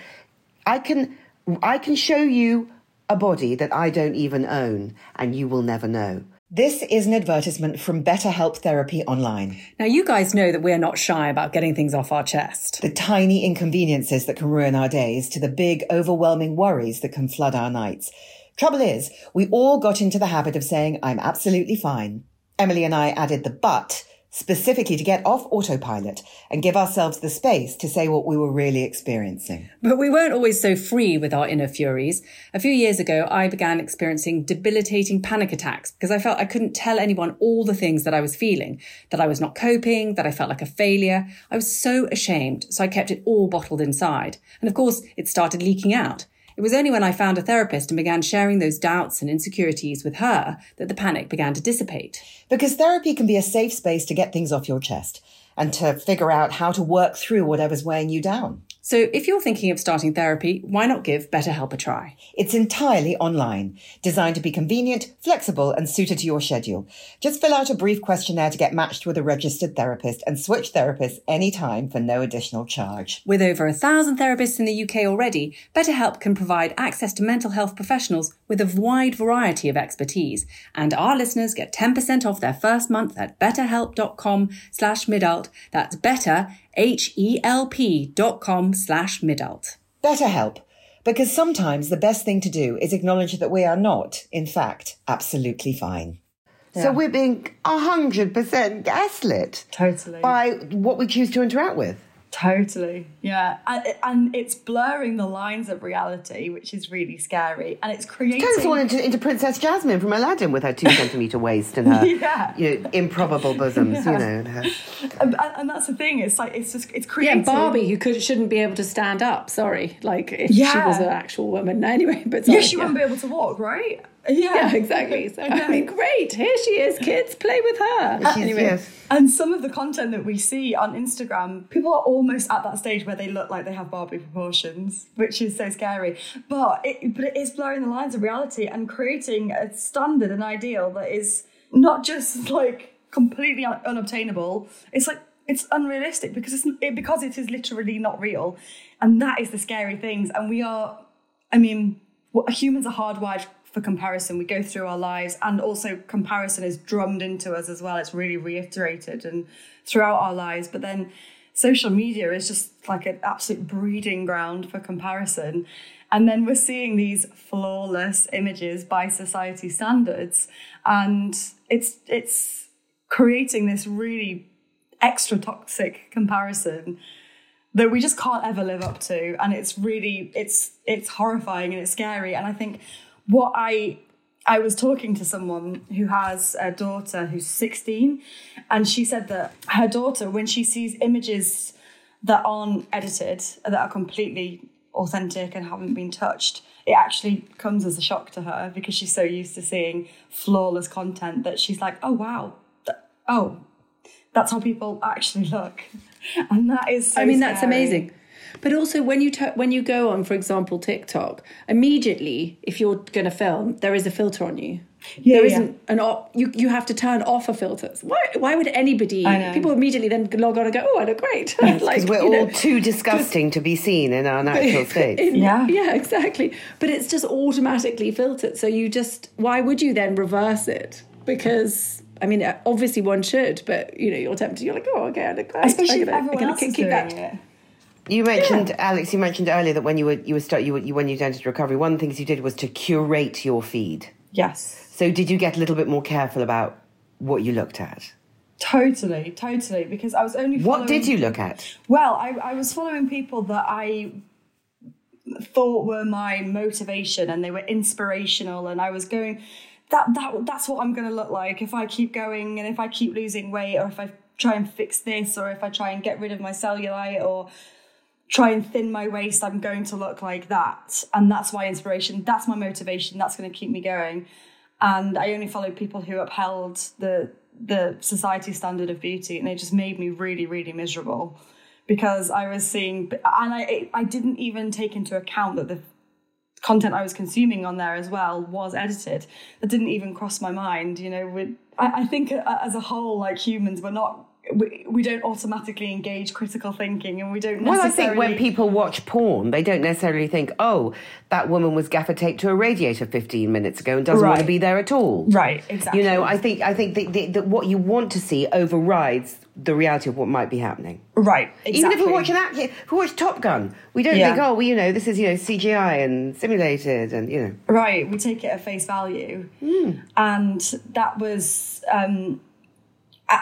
Speaker 2: I can I can show you a body that I don't even own, and you will never know.
Speaker 5: This is an advertisement from BetterHelp Therapy Online.
Speaker 1: Now, you guys know that we're not shy about getting things off our chest.
Speaker 5: The tiny inconveniences that can ruin our days to the big, overwhelming worries that can flood our nights. Trouble is, we all got into the habit of saying, I'm absolutely fine. Emilie and I added the but specifically to get off autopilot and give ourselves the space to say what we were really experiencing.
Speaker 1: But we weren't always so free with our inner furies. A few years ago, I began experiencing debilitating panic attacks because I felt I couldn't tell anyone all the things that I was feeling, that I was not coping, that I felt like a failure. I was so ashamed, so I kept it all bottled inside. And of course, it started leaking out. It was only when I found a therapist and began sharing those doubts and insecurities with her that the panic began to dissipate.
Speaker 5: Because therapy can be a safe space to get things off your chest and to figure out how to work through whatever's weighing you down.
Speaker 1: So if you're thinking of starting therapy, why not give BetterHelp a try?
Speaker 5: It's entirely online, designed to be convenient, flexible, and suited to your schedule. Just fill out a brief questionnaire to get matched with a registered therapist and switch therapists anytime for no additional charge.
Speaker 1: With over a thousand therapists in the UK already, BetterHelp can provide access to mental health professionals with a wide variety of expertise. And our listeners get 10% off their first month at betterhelp.com slash midult. That's better, H-E-L-P dot com slash midult.
Speaker 5: BetterHelp, because sometimes the best thing to do is acknowledge that we are not, in fact, absolutely fine.
Speaker 2: So we're being hundred percent gaslit
Speaker 4: Totally.
Speaker 2: by what we choose to interact with.
Speaker 4: Totally. Yeah. And, and it's blurring the lines of reality, which is really scary. And it's creating.
Speaker 2: Turns us all into, into Princess Jasmine from Aladdin with her two [laughs] centimetre waist and her
Speaker 4: Yeah.
Speaker 2: you know, improbable bosoms, you know. And her,
Speaker 4: and, and that's the thing. It's like, it's just, it's
Speaker 1: Yeah,
Speaker 4: creating.
Speaker 1: Barbie, who could, shouldn't be able to stand up. Sorry. Like, if she was an actual woman. [laughs] Anyway, but sorry,
Speaker 4: Yeah, she wouldn't be able to walk, right? Yeah.
Speaker 1: Yeah, exactly. So, I mean, great. Here she is, kids. Play with her.
Speaker 2: she's,
Speaker 1: anyway.
Speaker 2: yes.
Speaker 4: And some of the content that we see on Instagram, people are almost at that stage where they look like they have Barbie proportions, which is so scary. But it, but it is blurring the lines of reality and creating a standard, an ideal that is not just like completely un- unobtainable. It's like it's unrealistic because it's it, because it is literally not real, and that is the scary things. And we are, I mean, humans are hardwired for comparison. We go through our lives, and also comparison is drummed into us as well. It's really reiterated and throughout our lives. But then social media is just like an absolute breeding ground for comparison. And then we're seeing these flawless images by society standards, and it's it's creating this really extra toxic comparison that we just can't ever live up to and it's really it's it's horrifying and it's scary and i think what i i was talking to someone who has a daughter who's 16 and she said that her daughter when she sees images that aren't edited that are completely authentic and haven't been touched it actually comes as a shock to her because she's so used to seeing flawless content that she's like oh wow th- oh that's how people actually look [laughs] and that is so
Speaker 1: I mean, that's amazing. But also, when you t- when you go on, for example, TikTok, immediately, if you're going to film, there is a filter on you.
Speaker 4: Yeah,
Speaker 1: there
Speaker 4: yeah.
Speaker 1: isn't an op- you you have to turn off a filters. Why why would anybody?
Speaker 4: I know.
Speaker 1: People immediately then log on and go, oh, I look great. [laughs] like
Speaker 2: Because we're
Speaker 1: you know,
Speaker 2: all too disgusting to be seen in our natural [laughs] state.
Speaker 4: Yeah.
Speaker 1: yeah, exactly. But it's just automatically filtered. So you just why would you then reverse it? Because I mean, obviously one should, but you know, you're tempted. You're like, oh, okay, I look great.
Speaker 4: Especially
Speaker 1: I'm
Speaker 4: if
Speaker 1: gonna- I'm
Speaker 4: everyone
Speaker 1: gonna
Speaker 4: else
Speaker 1: keep
Speaker 4: is doing
Speaker 1: that.
Speaker 4: it.
Speaker 2: You mentioned, Alex. You mentioned earlier that when you were you were start you were, you, when you entered recovery, one of the things you did was to curate your feed.
Speaker 4: Yes.
Speaker 2: So did you get a little bit more careful about what you looked at?
Speaker 4: Totally, totally. Because I was only.
Speaker 2: What did you look at?
Speaker 4: Well, I, I was following people that I thought were my motivation and they were inspirational and I was going that that that's what I'm going to look like if I keep going and if I keep losing weight or if I try and fix this or if I try and get rid of my cellulite or try and thin my waist I'm going to look like that and that's my inspiration that's my motivation that's going to keep me going and I only followed people who upheld the the society standard of beauty and it just made me really really miserable because I was seeing, and I I didn't even take into account that the content I was consuming on there as well was edited. That didn't even cross my mind. You know, I, I think uh, as a whole, like humans, we're not. We, we don't automatically engage critical thinking and we don't
Speaker 2: Well, I think when people watch porn, they don't necessarily think, "Oh, that woman was gaffer taped to a radiator 15 minutes ago and doesn't want to be there at all."
Speaker 4: right exactly
Speaker 2: You know, I think I think that, that, that what you want to see overrides the reality of what might be happening.
Speaker 4: right exactly.
Speaker 2: Even if we watch an act, if we watch Top Gun, we don't
Speaker 4: Yeah.
Speaker 2: think, "Oh, well, you know, this is you know CGI and simulated," and you know.
Speaker 4: Right, we take it at face value, and that was, um,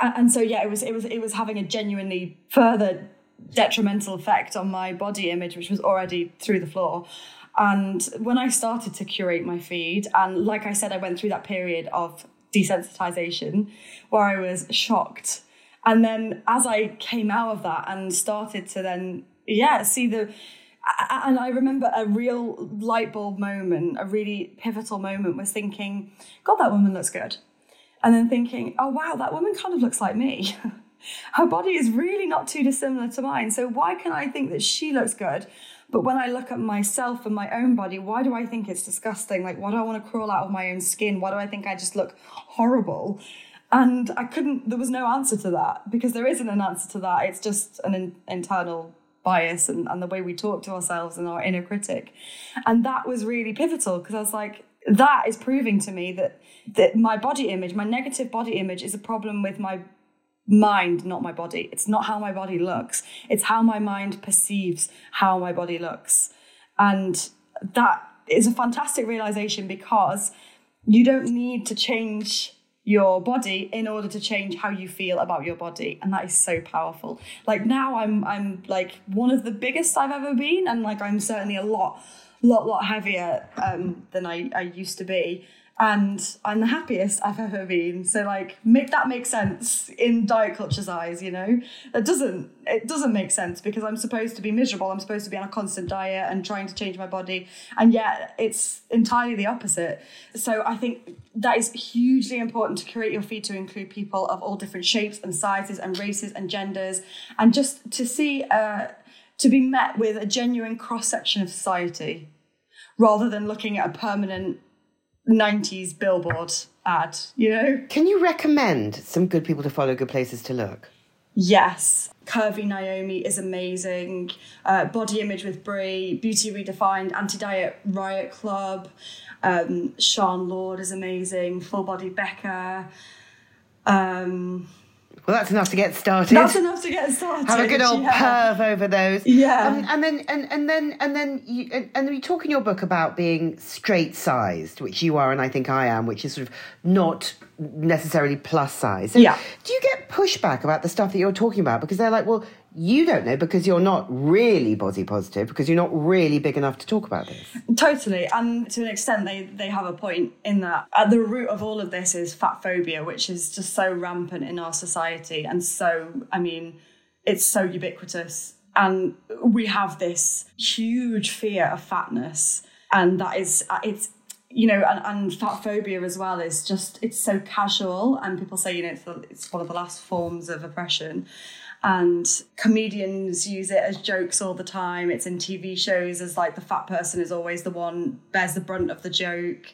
Speaker 4: and so yeah, it was it was it was having a genuinely further detrimental effect on my body image, which was already through the floor. And when I started to curate my feed, and like I said, I went through that period of desensitization where I was shocked. And then as I came out of that and started to then, yeah, see the, and I remember a real light bulb moment, a really pivotal moment was thinking, God, that woman looks good. And then thinking, oh, wow, that woman kind of looks like me. [laughs] Her body is really not too dissimilar to mine. So why can I think that she looks good? But when I look at myself and my own body, why do I think it's disgusting? Like, why do I want to crawl out of my own skin? Why do I think I just look horrible? And I couldn't, there was no answer to that because there isn't an answer to that. It's just an in, internal bias and, and the way we talk to ourselves and our inner critic. And that was really pivotal because I was like, that is proving to me that that my body image, my negative body image, is a problem with my mind, not my body. It's not how my body looks. It's how my mind perceives how my body looks. And that is a fantastic realization because you don't need to change your body in order to change how you feel about your body and that is so powerful like now i'm i'm like one of the biggest i've ever been and like i'm certainly a lot lot lot heavier um than i i used to be and I'm the happiest I've ever been. So like make that make sense in diet culture's eyes, you know? It doesn't it doesn't make sense because I'm supposed to be miserable. I'm supposed to be on a constant diet and trying to change my body. And yet it's entirely the opposite. So I think that is hugely important to create your feed to include people of all different shapes and sizes and races and genders and just to see uh to be met with a genuine cross section of society rather than looking at a permanent 90s billboard ad, you know?
Speaker 2: Can you recommend some good people to follow, good places to look?
Speaker 4: Yes. Curvy Nyome is amazing. Uh, Body Image with Bri, Beauty Redefined, Anti Diet Riot Club. Um, Sean Lord is amazing. Full Body Becca. Um,
Speaker 2: Well, that's enough to get started.
Speaker 4: that's enough to get started.
Speaker 2: Have a good old
Speaker 4: yeah.
Speaker 2: perv over those.
Speaker 4: Yeah.
Speaker 2: Um, and then and, and then and then you and, and you talk in your book about being straight sized, which you are and I think I am, which is sort of not necessarily plus size. So
Speaker 4: Yeah.
Speaker 2: Do you get pushback about the stuff that you're talking about? Because they're like, well, you don't know because you're not really body positive, because you're not really big enough to talk about this.
Speaker 4: Totally, and to an extent, they they have a point in that at the root of all of this is fat phobia, which is just so rampant in our society, and so I mean, it's so ubiquitous, and we have this huge fear of fatness, and that is it's you know, and, and fat phobia as well is just it's so casual, and people say you know it's the, it's one of the last forms of oppression. And comedians use it as jokes all the time. It's in TV shows as like the fat person is always the one bears the brunt of the joke.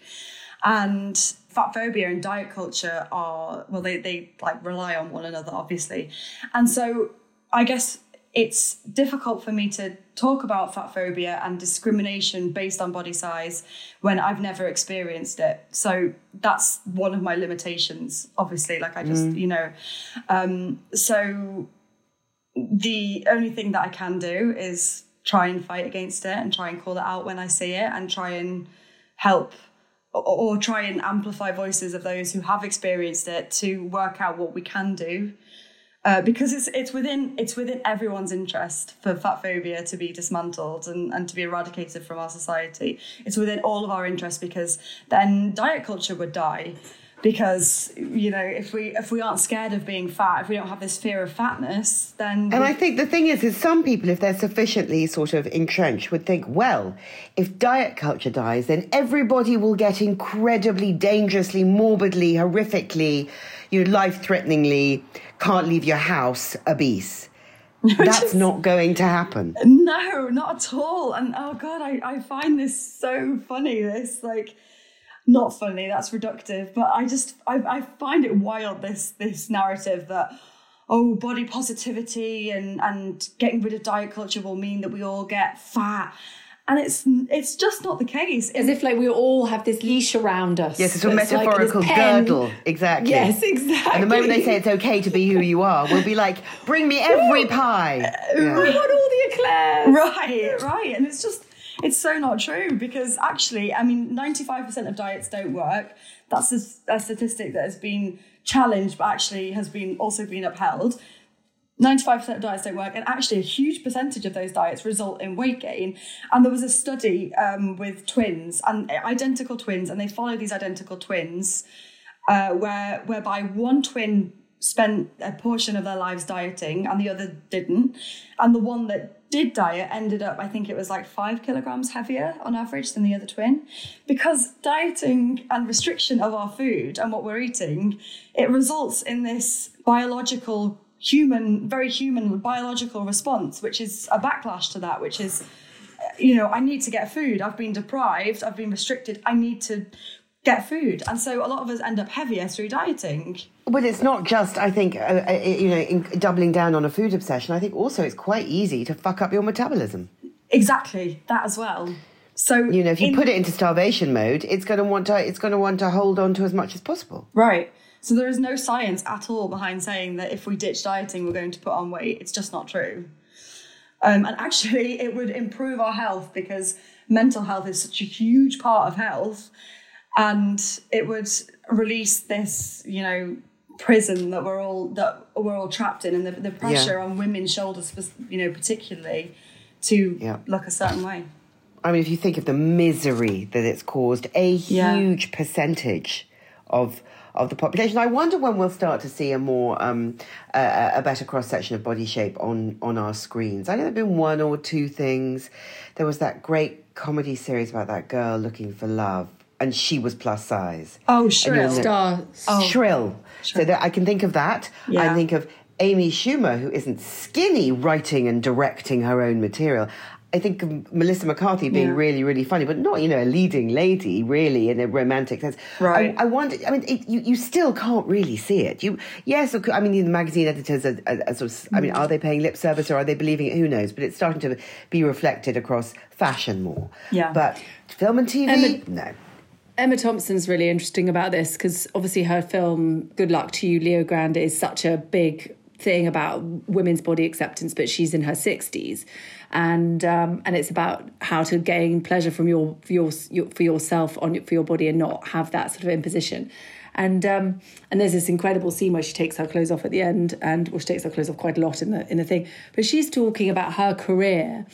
Speaker 4: And fat phobia and diet culture are well they they like rely on one another obviously. And so I guess it's difficult for me to talk about fat phobia and discrimination based on body size when I've never experienced it. So that's one of my limitations, obviously. Like I just, mm. you know, um, so the only thing that I can do is try and fight against it and try and call it out when I see it and try and help or, or try and amplify voices of those who have experienced it to work out what we can do uh, because it's it's within it's within everyone's interest for fat phobia to be dismantled and, and to be eradicated from our society. It's within all of our interests because then diet culture would die. Because you know, if we if we aren't scared of being fat, if we don't have this fear of fatness, then
Speaker 2: and I think the thing is, is some people, if they're sufficiently sort of entrenched, would think, well, if diet culture dies, then everybody will get incredibly, dangerously, morbidly, horrifically, you know, life-threateningly can't leave your house obese. [laughs] That's is, not going to happen.
Speaker 4: No, not at all. And oh god, I, I find this so funny. This like not funny, that's reductive, but I just I, I find it wild this this narrative that oh body positivity and and getting rid of diet culture will mean that we all get fat and it's it's just not the case.
Speaker 1: As if like we all have this leash around us.
Speaker 2: Yes, it's a metaphorical like girdle. Exactly.
Speaker 1: Yes, exactly.
Speaker 2: And the moment they say it's okay to be who you are, we'll be like, bring me every [laughs] pie.
Speaker 1: Yeah. We want all the eclairs.
Speaker 4: Right, right. And it's just it's so not true because actually, I mean, 95% of diets don't work. That's a, a statistic that has been challenged, but actually has been also been upheld. 95% of diets don't work, and actually, a huge percentage of those diets result in weight gain. And there was a study um, with twins and identical twins, and they followed these identical twins, uh, where whereby one twin spent a portion of their lives dieting and the other didn't, and the one that did diet ended up, I think it was like five kilograms heavier on average than the other twin, because dieting and restriction of our food and what we're eating, it results in this biological human, very human biological response, which is a backlash to that, which is, you know, I need to get food. I've been deprived. I've been restricted. I need to get food. And so a lot of us end up heavier through dieting.
Speaker 2: But it's not just, I think, uh, uh, you know, doubling down on a food obsession. I think also it's quite easy to fuck up your metabolism.
Speaker 4: Exactly, that as well. So
Speaker 2: you know, if you in, put it into starvation mode, it's going to want to it's going to want to hold on to as much as possible.
Speaker 4: Right. So there is no science at all behind saying that if we ditch dieting, we're going to put on weight. It's just not true. Um, and actually, it would improve our health because mental health is such a huge part of health, and it would release this, you know, prison that we're all that we're all trapped in, and the, the pressure yeah. on women's shoulders, you know, particularly to yeah. look a certain way.
Speaker 2: I mean, if you think of the misery that it's caused, a huge yeah. percentage of of the population. I wonder when we'll start to see a more um, a, a better cross section of body shape on on our screens. I know there've been one or two things. There was that great comedy series about that girl looking for love, and she was plus size.
Speaker 4: Oh, Shrill.
Speaker 1: Star.
Speaker 2: Oh. Shrill. So that I can think of that. Yeah. I think of Amy Schumer, who isn't skinny, writing and directing her own material. I think of Melissa McCarthy being yeah. really, really funny, but not, you know, a leading lady, really, in a romantic sense.
Speaker 4: Right.
Speaker 2: I, I wonder, I mean, it, you, you still can't really see it. You, yes, I mean, the magazine editors are, are, are, sort of, I mean, are they paying lip service or are they believing it? Who knows? But it's starting to be reflected across fashion more.
Speaker 4: Yeah.
Speaker 2: But film and TV, Emma, no.
Speaker 1: Emma Thompson's really interesting about this because obviously her film Good Luck to You, Leo Grande, is such a big thing about women's body acceptance, but she's in her 60s and um, and it's about how to gain pleasure from your for, your, your, for yourself on for your body and not have that sort of imposition. And um, and there's this incredible scene where she takes her clothes off at the end, and well, she takes her clothes off quite a lot in the in the thing. But she's talking about her career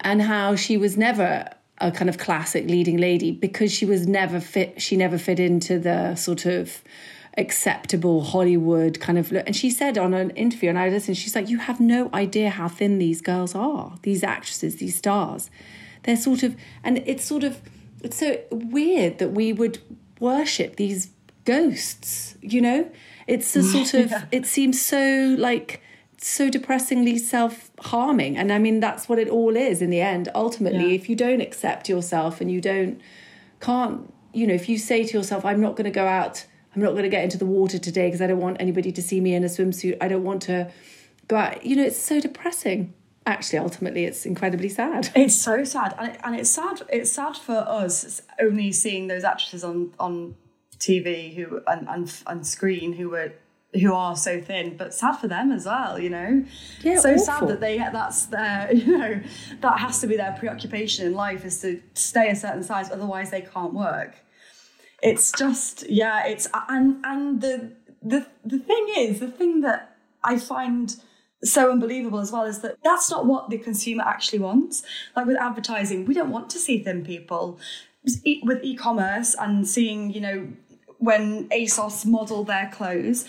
Speaker 1: and how she was never a kind of classic leading lady because she was never fit. She never fit into the sort of acceptable Hollywood kind of look. And she said on an interview, and I listened, she's like, You have no idea how thin these girls are, these actresses, these stars. They're sort of, and it's sort of, it's so weird that we would worship these ghosts, you know? It's a sort of, [laughs] yeah. it seems so like, so depressingly self harming. And I mean, that's what it all is in the end. Ultimately,
Speaker 4: Yeah.
Speaker 1: if you don't accept yourself and you don't, can't, you know, if you say to yourself, I'm not going to go out, I'm not going to get into the water today because I don't want anybody to see me in a swimsuit, I don't want to go out, you know, it's so depressing. Actually, ultimately, it's incredibly sad. [laughs]
Speaker 4: It's so sad, and, it, and it's sad. It's sad for us only seeing those actresses on on TV who and and, and screen who were who are so thin, but sad for them as well. You know,
Speaker 1: Yeah,
Speaker 4: so
Speaker 1: awful.
Speaker 4: sad that they that's their [laughs] you know that has to be their preoccupation in life is to stay a certain size, otherwise they can't work. It's just yeah, it's and and the the the thing is the thing that I find so unbelievable as well is that that's not what the consumer actually wants. Like with advertising, we don't want to see thin people. With e-commerce and seeing, you know, when ASOS model their clothes,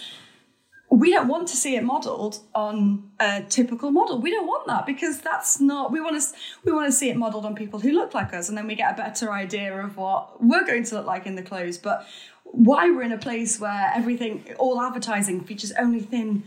Speaker 4: we don't want to see it modeled on a typical model. We don't want that because that's not. We want to. We want to see it modeled on people who look like us, and then we get a better idea of what we're going to look like in the clothes. But why we're in a place where everything, all advertising features only thin,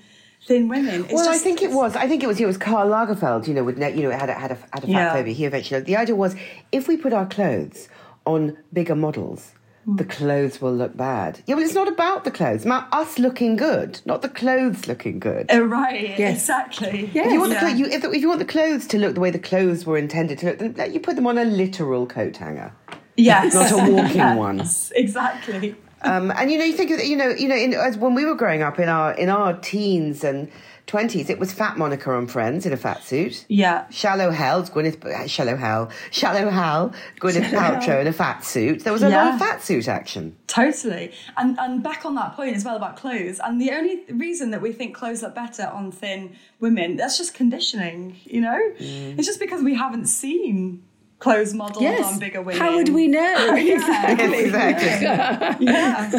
Speaker 4: thin women. It's
Speaker 2: well, I think it was. I think it was. It was Karl Lagerfeld. You know, with you know, it had a, had a, had a fat
Speaker 4: Yeah.
Speaker 2: phobia. He eventually. The idea was, if we put our clothes on bigger models. The clothes will look bad. Yeah, well, it's not about the clothes. It's about us looking good, not the clothes looking good.
Speaker 4: Uh, right.
Speaker 1: Yes.
Speaker 4: Exactly.
Speaker 1: Yes.
Speaker 2: If you want the
Speaker 4: Yeah.
Speaker 2: clo- you, if, the, if you want the clothes to look the way the clothes were intended to look, then you put them on a literal coat hanger,
Speaker 4: Yes.
Speaker 2: not a walking one.
Speaker 4: Exactly.
Speaker 2: Um, and you know, you think of you know, you know, in, as when we were growing up in our in our teens and twenties, it was Fat Monica on Friends in a fat suit.
Speaker 4: Yeah.
Speaker 2: Shallow Hell's Gwyneth, uh, Shallow Hell, Shallow Hal, Gwyneth Paltrow in a fat suit. There was a lot of fat suit action.
Speaker 4: Totally. And and back on that point as well about clothes. And the only reason that we think clothes look better on thin women, that's just conditioning, you know?
Speaker 2: Mm.
Speaker 4: It's just because we haven't seen clothes modelled
Speaker 1: Yes.
Speaker 4: on bigger women.
Speaker 1: How would we know? [laughs] [laughs]
Speaker 4: Exactly.
Speaker 2: exactly. [laughs]
Speaker 4: yeah.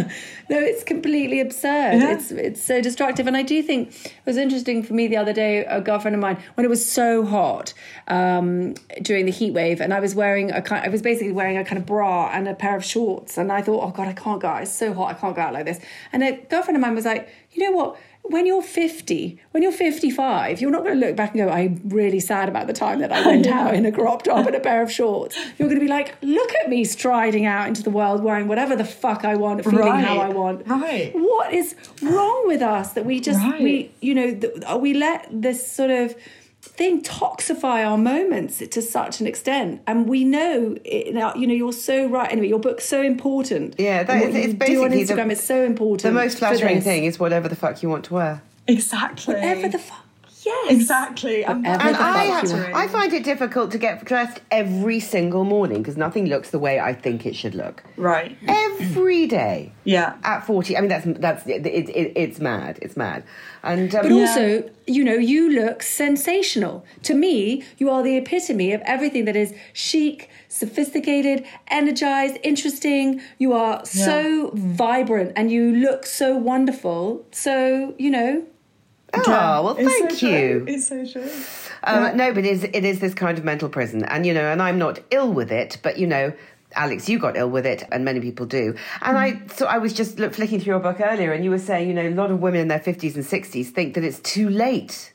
Speaker 1: No, it's completely absurd.
Speaker 4: Yeah.
Speaker 1: It's it's so destructive. And I do think it was interesting for me the other day. A girlfriend of mine, when it was so hot um, during the heat wave, and I was wearing a kind, I was basically wearing a kind of bra and a pair of shorts, and I thought, oh god, I can't go out. It's so hot. I can't go out like this. And a girlfriend of mine was like, you know what? When you're 50, when you're 55, you're not going to look back and go, I'm really sad about the time that I went out in a crop top and a pair of shorts. You're going to be like, look at me striding out into the world wearing whatever the fuck I want, feeling how I want.
Speaker 4: Right.
Speaker 1: What is wrong with us that we just
Speaker 4: Right.
Speaker 1: we you know th- we let this sort of thing toxify our moments to such an extent. And we know it, now you know you're so right. Anyway your book's so important.
Speaker 2: Yeah, that
Speaker 1: And what
Speaker 2: is-
Speaker 1: you
Speaker 2: it's
Speaker 1: do on
Speaker 2: basically the-
Speaker 1: is so important
Speaker 2: The most flattering thing is whatever the fuck you want to wear.
Speaker 4: Exactly.
Speaker 1: whatever the fuck yes
Speaker 4: Exactly. And
Speaker 1: Whatever
Speaker 2: And
Speaker 1: the
Speaker 2: I,
Speaker 1: fuck
Speaker 2: have,
Speaker 1: you
Speaker 4: want.
Speaker 2: I find it difficult to get dressed every single morning because nothing looks the way I think it should look.
Speaker 4: Right.
Speaker 2: Every day.
Speaker 4: Yeah.
Speaker 2: At 40, I mean, that's, that's it, it, it, it's mad. It's mad. And um,
Speaker 1: But also, you know, you look sensational. To me, you are the epitome of everything that is chic, sophisticated, energized, interesting. You are so vibrant and you look so wonderful. So, you know,
Speaker 2: oh, well,
Speaker 4: It's
Speaker 2: thank
Speaker 4: so
Speaker 2: you.
Speaker 4: True. It's so true.
Speaker 2: Um, No, but it is, it is this kind of mental prison. And, you know, and I'm not ill with it, but, you know, Alex, you got ill with it, and many people do. And I, so I was just look, flicking through your book earlier, and you were saying, you know, a lot of women in their 50s and 60s think that it's too late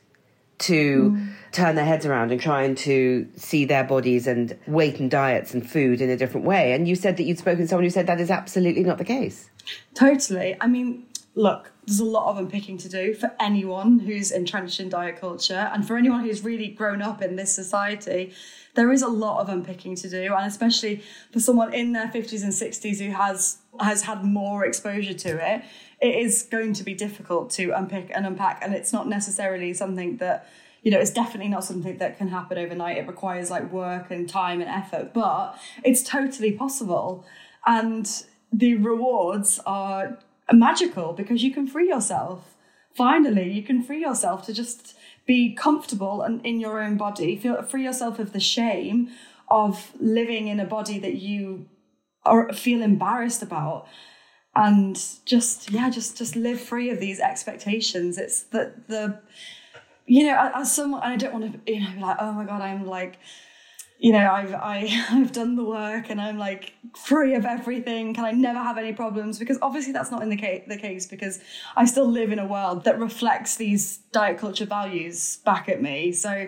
Speaker 2: to turn their heads around and trying to see their bodies and weight and diets and food in a different way. And you said that you'd spoken to someone who said that is absolutely not the case.
Speaker 4: Totally. I mean, look, there's a lot of unpicking to do for anyone who's entrenched in diet culture and for anyone who's really grown up in this society. There is a lot of unpicking to do, and especially for someone in their 50s and 60s who has has had more exposure to it, it is going to be difficult to unpick and unpack. And it's not necessarily something that, you know, it's definitely not something that can happen overnight. It requires like work and time and effort, but it's totally possible. And the rewards are magical because you can free yourself. Finally, you can free yourself to just be comfortable and in your own body. Feel free yourself of the shame of living in a body that you are feel embarrassed about and just yeah just just live free of these expectations it's that the you know as someone i don't want to you know be like oh my god i'm like you know, I've I, [laughs] I've done the work and I'm like free of everything. Can I never have any problems? Because obviously that's not in the case, the case because I still live in a world that reflects these diet culture values back at me. So,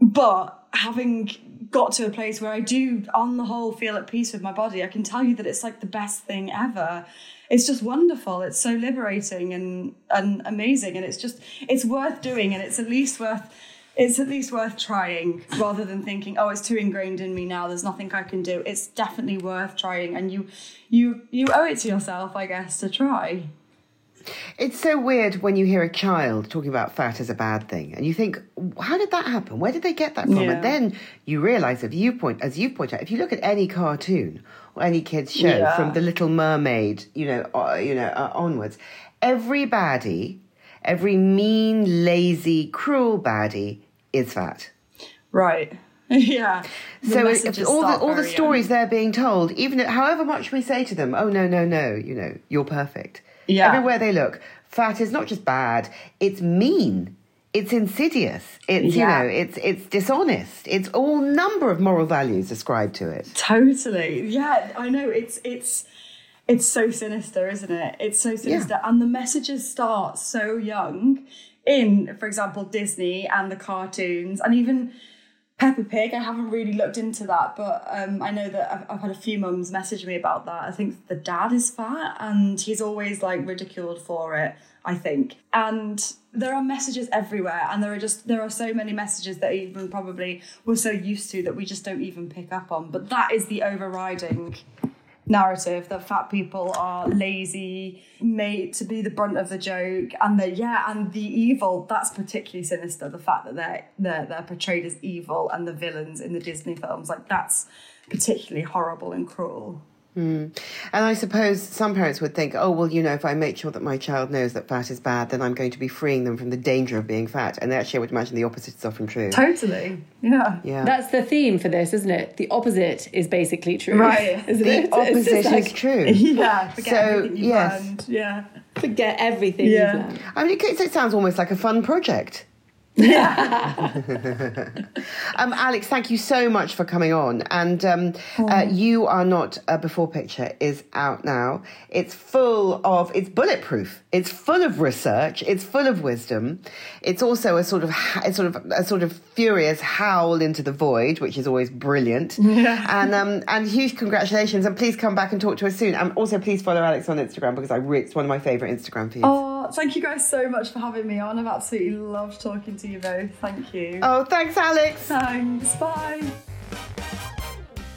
Speaker 4: but having got to a place where I do, on the whole, feel at peace with my body, I can tell you that it's like the best thing ever. It's just wonderful. It's so liberating and and amazing, and it's just it's worth doing, and it's at least worth it's at least worth trying rather than thinking oh it's too ingrained in me now there's nothing i can do it's definitely worth trying and you you you owe it to yourself i guess to try
Speaker 2: it's so weird when you hear a child talking about fat as a bad thing, and you think, "How did that happen? Where did they get that from?"
Speaker 4: Yeah.
Speaker 2: And then you realise, if you point, as you point out, if you look at any cartoon or any kids show,
Speaker 4: Yeah.
Speaker 2: from The Little Mermaid, you know, uh, you know, uh, onwards, every baddie, every mean, lazy, cruel baddie is fat.
Speaker 4: right [laughs] yeah
Speaker 2: so all the all the stories
Speaker 4: young.
Speaker 2: they're being told, even however much we say to them, oh no no no, you know you're perfect.
Speaker 4: Yeah.
Speaker 2: Everywhere they look, fat is not just bad; it's mean, it's insidious, it's
Speaker 4: Yeah.
Speaker 2: you know, it's it's dishonest. It's all number of moral values ascribed to it.
Speaker 4: Totally. Yeah, I know. It's it's it's so sinister, isn't it? It's so sinister. And the messages start so young in, for example, Disney and the cartoons and even Peppa Pig. I haven't really looked into that, but um, I know that I've, I've had a few mums message me about that. I think the dad is fat and he's always like ridiculed for it, I think. And there are messages everywhere and there are just there are so many messages that even probably we're so used to that we just don't even pick up on. But that is the overriding narrative that fat people are lazy, made to be the brunt of the joke, and the yeah, and the evil. That's particularly sinister. The fact that they're they're, they're portrayed as evil and the villains in the Disney films, like that's particularly horrible and cruel. Mm.
Speaker 2: And I suppose some parents would think, oh well, you know, if I make sure that my child knows that fat is bad, then I'm going to be freeing them from the danger of being fat. And actually, I would imagine the opposite is often true.
Speaker 4: Totally, yeah.
Speaker 2: Yeah.
Speaker 1: That's the theme for this, isn't it? The opposite is basically true.
Speaker 4: Right. [laughs]
Speaker 1: Isn't
Speaker 2: the
Speaker 1: it?
Speaker 2: Opposite
Speaker 1: just like,
Speaker 2: is true. [laughs]
Speaker 4: Yeah, forget
Speaker 2: So,
Speaker 4: everything
Speaker 2: yes.
Speaker 4: learned. Yeah.
Speaker 1: Forget everything
Speaker 4: Yeah.
Speaker 1: you've learned.
Speaker 2: I mean, it, it sounds almost like a fun project. [laughs] um, Alex, thank you so much for coming on. And um, uh, you are not a before picture is out now. It's full of, it's bulletproof. It's full of research. It's full of wisdom. It's also a sort of, a sort of, a sort of furious howl into the void, which is always brilliant. Yeah. And um, and huge congratulations. And please come back and talk to us soon. And also, please follow Alex on Instagram because I re- it's one of my favorite Instagram feeds.
Speaker 4: Oh, thank you guys so much for having me on. I've absolutely loved talking to you both. Thank you.
Speaker 2: Oh, thanks, Alex.
Speaker 4: Thanks. Bye.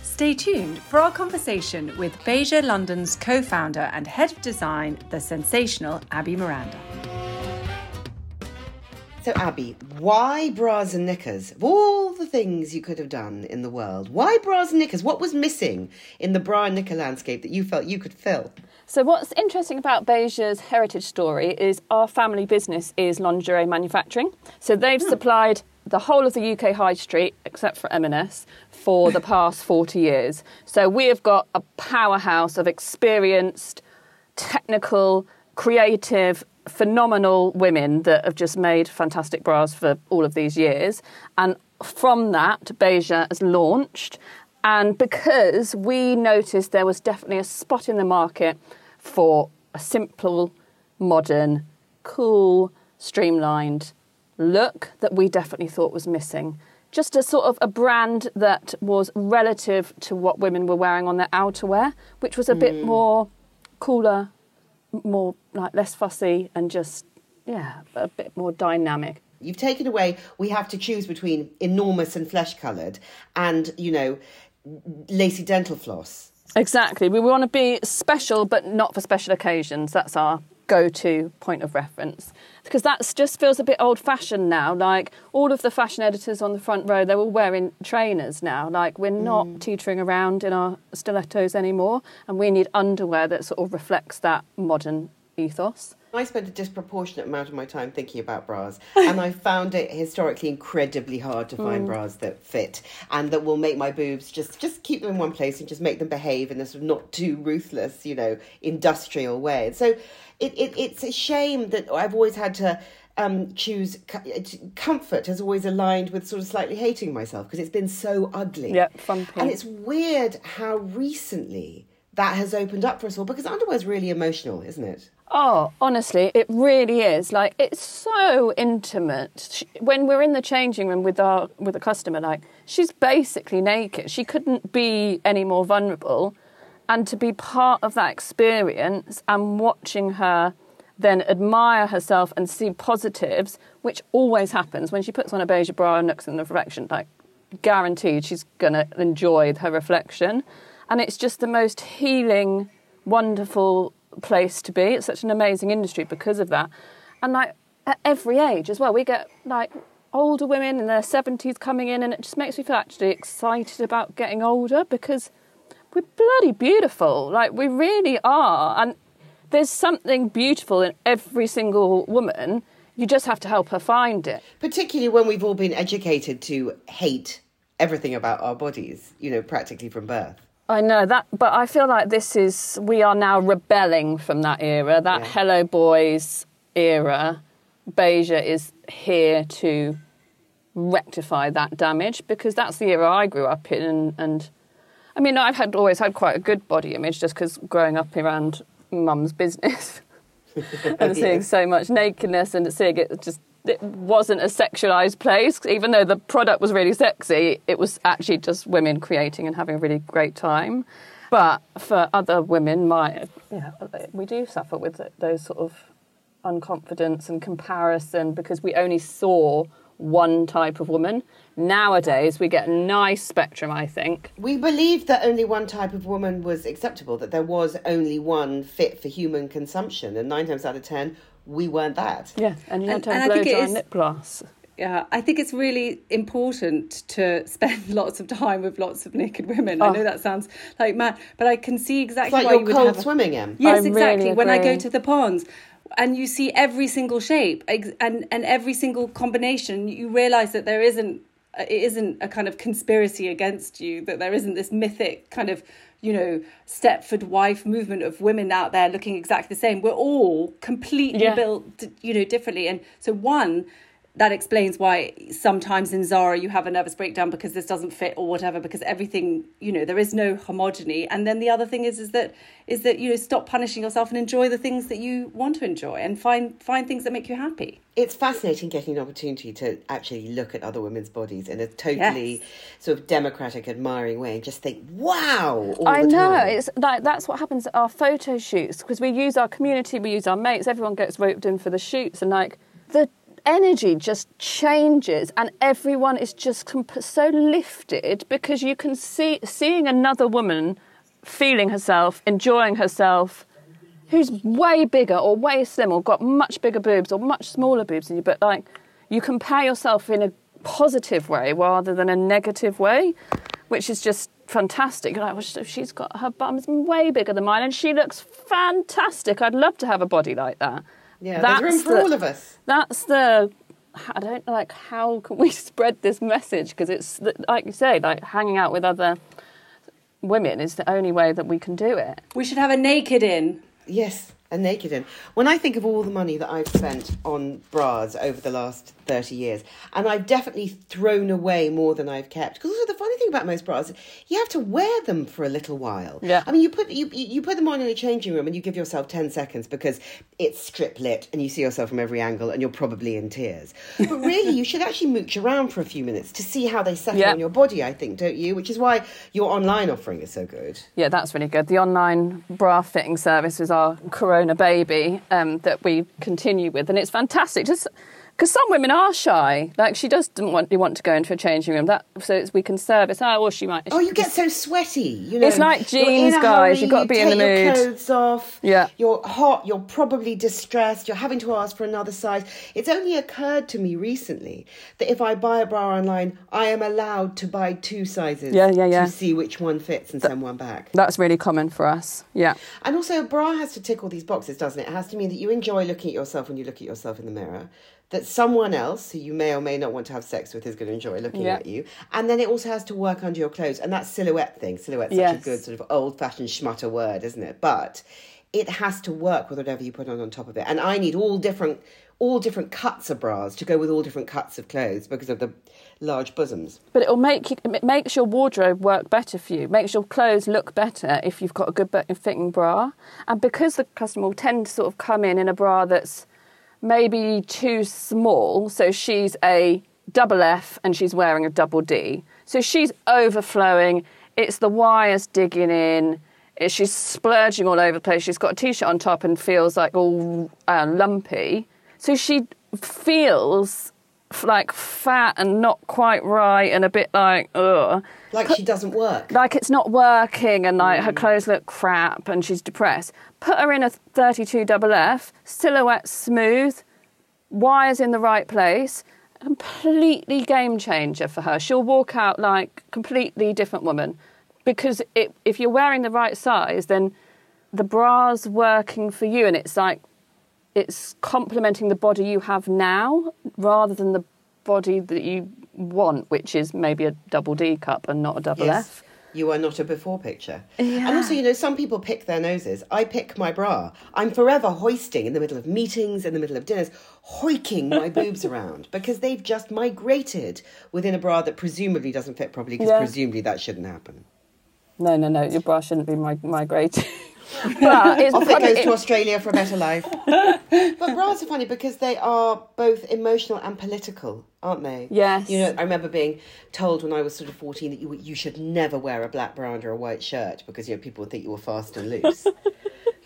Speaker 3: Stay tuned for our conversation with Beija London's co founder and head of design, the sensational Abby Miranda.
Speaker 2: So, Abby, why bras and knickers? Of all the things you could have done in the world, why bras and knickers? What was missing in the bra and knicker landscape that you felt you could fill?
Speaker 6: So, what's interesting about Beija's heritage story is our family business is lingerie manufacturing. So, they've hmm. supplied the whole of the UK high street, except for M&S, for the [laughs] past 40 years. So, we have got a powerhouse of experienced, technical, creative, phenomenal women that have just made fantastic bras for all of these years. And from that, Beija has launched. And because we noticed there was definitely a spot in the market for a simple, modern, cool, streamlined look that we definitely thought was missing. Just a sort of a brand that was relative to what women were wearing on their outerwear, which was a bit hmm. more cooler, more like less fussy, and just yeah, a bit more dynamic.
Speaker 2: You've taken away, we have to choose between enormous and flesh coloured and, you know, lacy dental floss.
Speaker 6: Exactly. We want to be special, but not for special occasions. That's our go to point of reference. Because that just feels a bit old fashioned now. Like all of the fashion editors on the front row, they're all wearing trainers now. Like we're not mm. teetering around in our stilettos anymore. And we need underwear that sort of reflects that modern ethos.
Speaker 2: I spend a disproportionate amount of my time thinking about bras, [laughs] and I found it historically incredibly hard to find bras that fit and that will make my boobs just just keep them in one place and just make them behave in a sort of not too ruthless, you know, industrial way. And so it, it it's a shame that I've always had to um, choose comfort has always aligned with sort of slightly hating myself because it's been so ugly.
Speaker 6: Yep, frumpy.
Speaker 2: And it's weird how recently that has opened up for us all because underwear is really emotional, isn't it?
Speaker 6: Oh, honestly, it really is. Like it's so intimate. When we're in the changing room with our with a customer, like she's basically naked. She couldn't be any more vulnerable, and to be part of that experience and watching her then admire herself and see positives, which always happens when she puts on a beige bra and looks in the reflection. Like guaranteed, she's gonna enjoy her reflection, and it's just the most healing, wonderful place to be. It's such an amazing industry because of that. And like at every age as well, we get like older women in their 70s coming in, and it just makes me feel actually excited about getting older because we're bloody beautiful. Like we really are. And there's something beautiful in every single woman. You just have to help her find it.
Speaker 2: Particularly when we've all been educated to hate everything about our bodies, you know, practically from birth.
Speaker 6: I know that, but I feel like this is we are now rebelling from that era, that
Speaker 2: Yeah.
Speaker 6: Hello Boys era. Beija is here to rectify that damage because that's the era I grew up in, and, and I mean I've had always had quite a good body image just because growing up around mum's business [laughs] and [laughs] seeing so much nakedness and seeing it just it wasn't a sexualized place. Even though the product was really sexy it was actually just women creating and having a really great time. But for other women my yeah we do suffer with those sort of unconfidence and comparison because we only saw one type of woman. Nowadays we get a nice spectrum i think.
Speaker 2: We believed that only one type of woman was acceptable, that there was only one fit for human consumption, and nine times out of ten, we weren't that.
Speaker 6: yeah and you
Speaker 1: And-
Speaker 6: don't
Speaker 1: and I
Speaker 6: blow
Speaker 1: think
Speaker 6: dry lip gloss
Speaker 1: Yeah, I think it's really important to spend [laughs] lots of time with lots of naked women. I
Speaker 6: Oh.
Speaker 1: know that sounds like mad, but I can see
Speaker 2: It's
Speaker 1: exactly
Speaker 2: like
Speaker 1: why you would
Speaker 2: cold swimming, Em.
Speaker 1: Yes,
Speaker 6: I
Speaker 1: exactly.
Speaker 6: really
Speaker 1: when I go to the ponds and you see every single shape and and every single combination, you realize that there isn't Uh, it isn't a kind of conspiracy against you. That there isn't this mythic kind of you know Stepford wife movement of women out there looking exactly the same. We're all completely
Speaker 6: Yeah.
Speaker 1: built you know differently, and so one. That explains why sometimes in Zara you have a nervous breakdown because this doesn't fit or whatever because everything you know there is no homogeny and then the other thing is is that is that you know stop punishing yourself and enjoy the things that you want to enjoy and find find things that make you happy
Speaker 2: It's fascinating getting an opportunity to actually look at other women's bodies in a totally
Speaker 1: Yes.
Speaker 2: sort of democratic, admiring way and just think, wow, all
Speaker 6: I
Speaker 2: the
Speaker 6: know
Speaker 2: time.
Speaker 6: it's like that's what happens at our photo shoots because we use our community, we use our mates. Everyone gets roped in for the shoots, and like the energy just changes, and everyone is just comp- so lifted because you can see seeing another woman feeling herself, enjoying herself, who's way bigger or way slimmer, or got much bigger boobs or much smaller boobs than you, but like you compare yourself in a positive way rather than a negative way, which is just fantastic. You're like, well, she- she's got her bum's way bigger than mine, and she looks fantastic. I'd love to have a body like that.
Speaker 2: Yeah, there's room for
Speaker 6: the-
Speaker 2: all of us.
Speaker 6: That's the. I don't like how can we [laughs] spread this message because it's like you say, like hanging out with other women is the only way that we can do it.
Speaker 1: we should have a naked in
Speaker 2: Yes, a naked in. When I think of all the money that I've spent on bras over the last 30 years, and I've definitely thrown away more than I've kept. Because also the funny thing about most bras, you have to wear them for a little while.
Speaker 6: Yeah.
Speaker 2: I mean, you put you you you put them on in a changing room and you give yourself 10 seconds because it's strip lit and you see yourself from every angle and you're probably in tears. [laughs] But really, you should actually mooch around for a few minutes to see how they settle
Speaker 6: Yeah.
Speaker 2: on your body, I think, don't you? Which is why your online offering is so good.
Speaker 6: Yeah, that's really good. The online bra fitting service is our Corona baby um, that we continue with, and it's fantastic. Just because some women are shy, like she doesn't want you want to go into a changing room. That so it's, we can service. Oh, well, she might.
Speaker 2: Oh, you get so sweaty. You know,
Speaker 6: It's like jeans, guys.
Speaker 2: hurry,
Speaker 6: You've got to be in the
Speaker 2: take
Speaker 6: mood.
Speaker 2: Your clothes off.
Speaker 6: Yeah.
Speaker 2: You're hot. You're probably distressed. You're having to ask for another size. It's only occurred to me recently that if I buy a bra online, I am allowed to buy two sizes.
Speaker 6: Yeah, yeah, yeah.
Speaker 2: To see which one fits and send one back.
Speaker 6: That's really common for us. Yeah.
Speaker 2: And also, a bra has to tick all these boxes, doesn't it? It has to mean that you enjoy looking at yourself when you look at yourself in the mirror. That someone else who you may or may not want to have sex with is going to enjoy looking
Speaker 6: Yeah.
Speaker 2: at you. And then it also has to work under your clothes. And that silhouette thing, silhouette's such a good sort of old fashioned schmutter word, isn't it? But it has to work with whatever you put on on top of it. And I need all different all different cuts of bras to go with all different cuts of clothes because of the large bosoms.
Speaker 6: But it'll make you, it makes your wardrobe work better for you. Makes your clothes look better if you've got a good fitting bra. And because the customer will tend to sort of come in in a bra that's maybe too small, so she's a double F and she's wearing a double D. So she's overflowing. It's the wires digging in. She's splurging all over the place. She's got a t-shirt on top and feels like all uh, lumpy. So she feels like fat and not quite right and a bit like ugh.
Speaker 2: Like Put, she doesn't work.
Speaker 6: Like it's not working and like mm. her clothes look crap and she's depressed. Put her in a 32 double F, silhouette smooth, wires in the right place, completely game changer for her. She'll walk out like completely different woman because it, if you're wearing the right size, then the bra's working for you, and it's like it's complementing the body you have now rather than the body that you want, which is maybe a double D cup and not a double
Speaker 2: yes.
Speaker 6: F
Speaker 2: you are not a before picture.
Speaker 6: Yeah.
Speaker 2: And also, you know, some people pick their noses. I pick my bra. I'm forever hoisting in the middle of meetings, in the middle of dinners, hoiking my [laughs] boobs around because they've just migrated within a bra that presumably doesn't fit properly because yeah. presumably that shouldn't happen.
Speaker 6: No, no, no. Your bra shouldn't be mig- migrating. [laughs] [laughs]
Speaker 2: well, it's Off it goes to Australia for a better life. [laughs] but bras are funny because they are both emotional and political, aren't they?
Speaker 6: Yes.
Speaker 2: You know, I remember being told when I was sort of 14 that you, you should never wear a black bra under a white shirt because, you know, people would think you were fast and loose. [laughs]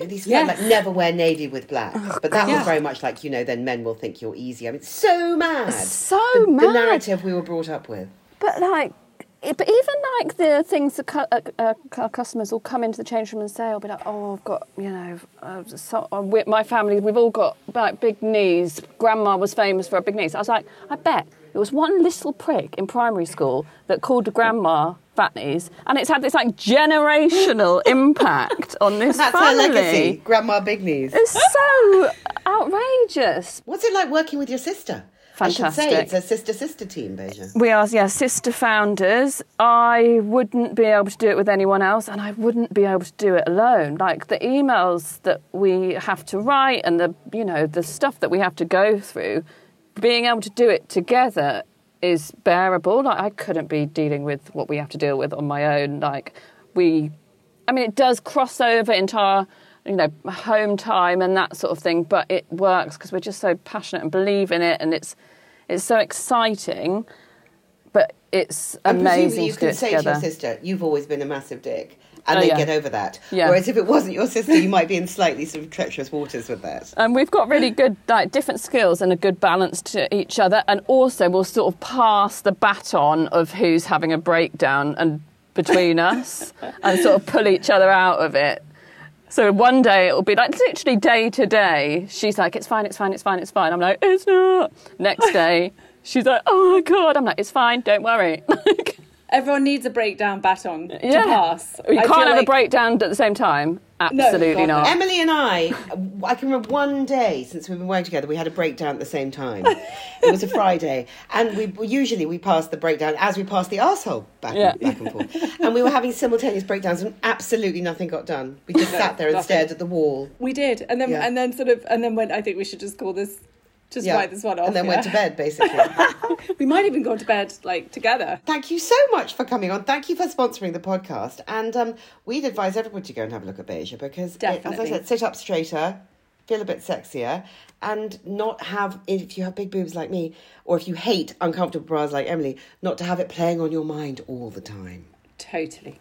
Speaker 2: these yes. like never wear navy with black, oh, but that was very much like you know. Then men will think you're easy. I mean, so mad.
Speaker 6: So
Speaker 2: the,
Speaker 6: mad.
Speaker 2: The narrative we were brought up with.
Speaker 6: But like, but even like the things that cu- uh, uh, customers will come into the change room and say, I'll be like, oh, I've got, you know, uh, so, uh, my family, we've all got like big knees. Grandma was famous for her big knees. I was like, I bet there was one little prick in primary school that called grandma fat knees, and it's had this like generational [laughs] impact on this
Speaker 2: That's
Speaker 6: family.
Speaker 2: her legacy, grandma big knees.
Speaker 6: It's so [laughs] outrageous.
Speaker 2: What's it like working with your sister?
Speaker 6: Fantastic.
Speaker 2: I should say it's a sister sister team, Beija.
Speaker 6: We are, yeah, sister founders. I wouldn't be able to do it with anyone else, and I wouldn't be able to do it alone. Like the emails that we have to write and the you know the stuff that we have to go through, being able to do it together is bearable. Like I couldn't be dealing with what we have to deal with on my own. Like we, I mean, it does cross over into our you know, home time and that sort of thing. But it works because we're just so passionate and believe in it, and it's it's so exciting. But it's amazing
Speaker 2: you
Speaker 6: to
Speaker 2: can say
Speaker 6: together.
Speaker 2: to your sister, "You've always been a massive dick." And
Speaker 6: oh,
Speaker 2: they
Speaker 6: yeah.
Speaker 2: get over that.
Speaker 6: Yeah.
Speaker 2: Whereas if it wasn't your sister, you might be in slightly sort of treacherous waters with that. [laughs]
Speaker 6: And we've got really good, like, different skills and a good balance to each other. And also, we'll sort of pass the baton of who's having a breakdown and between us, [laughs] and sort of pull each other out of it. So one day it will be like literally day to day. She's like, it's fine, it's fine, it's fine, it's fine. I'm like, it's not. Next day, she's like, oh my God. I'm like, it's fine, don't worry. [laughs]
Speaker 1: Everyone needs a breakdown baton yeah. to pass.
Speaker 6: You I can't have like... a breakdown at the same time. Absolutely no, not.
Speaker 2: Emilie and I, I can remember one day since we've been working together, we had a breakdown at the same time. it was a Friday, and we usually we passed the breakdown as we passed the asshole back, yeah. and, back and forth, and we were having simultaneous breakdowns, and absolutely nothing got done. We just sat there and stared at the wall.
Speaker 1: We did, and then yeah. and then sort of and then went. I think we should just call this just yeah. write this one off.
Speaker 2: And then
Speaker 1: yeah.
Speaker 2: went to bed, basically. [laughs]
Speaker 1: we might even go to bed like together.
Speaker 2: Thank you so much for coming on. Thank you for sponsoring the podcast. And um, we'd advise everybody to go and have a look at Beija because, it, as I said, sit up straighter, feel a bit sexier, and not have, if you have big boobs like me, or if you hate uncomfortable bras like Emilie, not to have it playing on your mind all the time.
Speaker 1: Totally.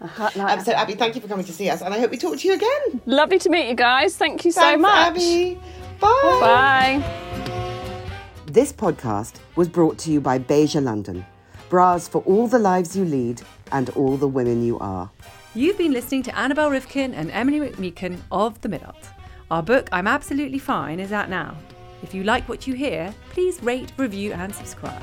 Speaker 2: Uh, um, so, Abby, thank you for coming to see us, and I hope we talk to you again.
Speaker 6: Lovely to meet you guys. Thank you so
Speaker 2: Thanks,
Speaker 6: much.
Speaker 2: Abby. Bye.
Speaker 6: Bye.
Speaker 2: This podcast was brought to you by Beija London. Bras for all the lives you lead and all the women you are.
Speaker 3: You've been listening to Annabel Rivkin and Emilie McMeekan of The Midult. Our book, I'm Absolutely Fine, is out now. If you like what you hear, please rate, review, and subscribe.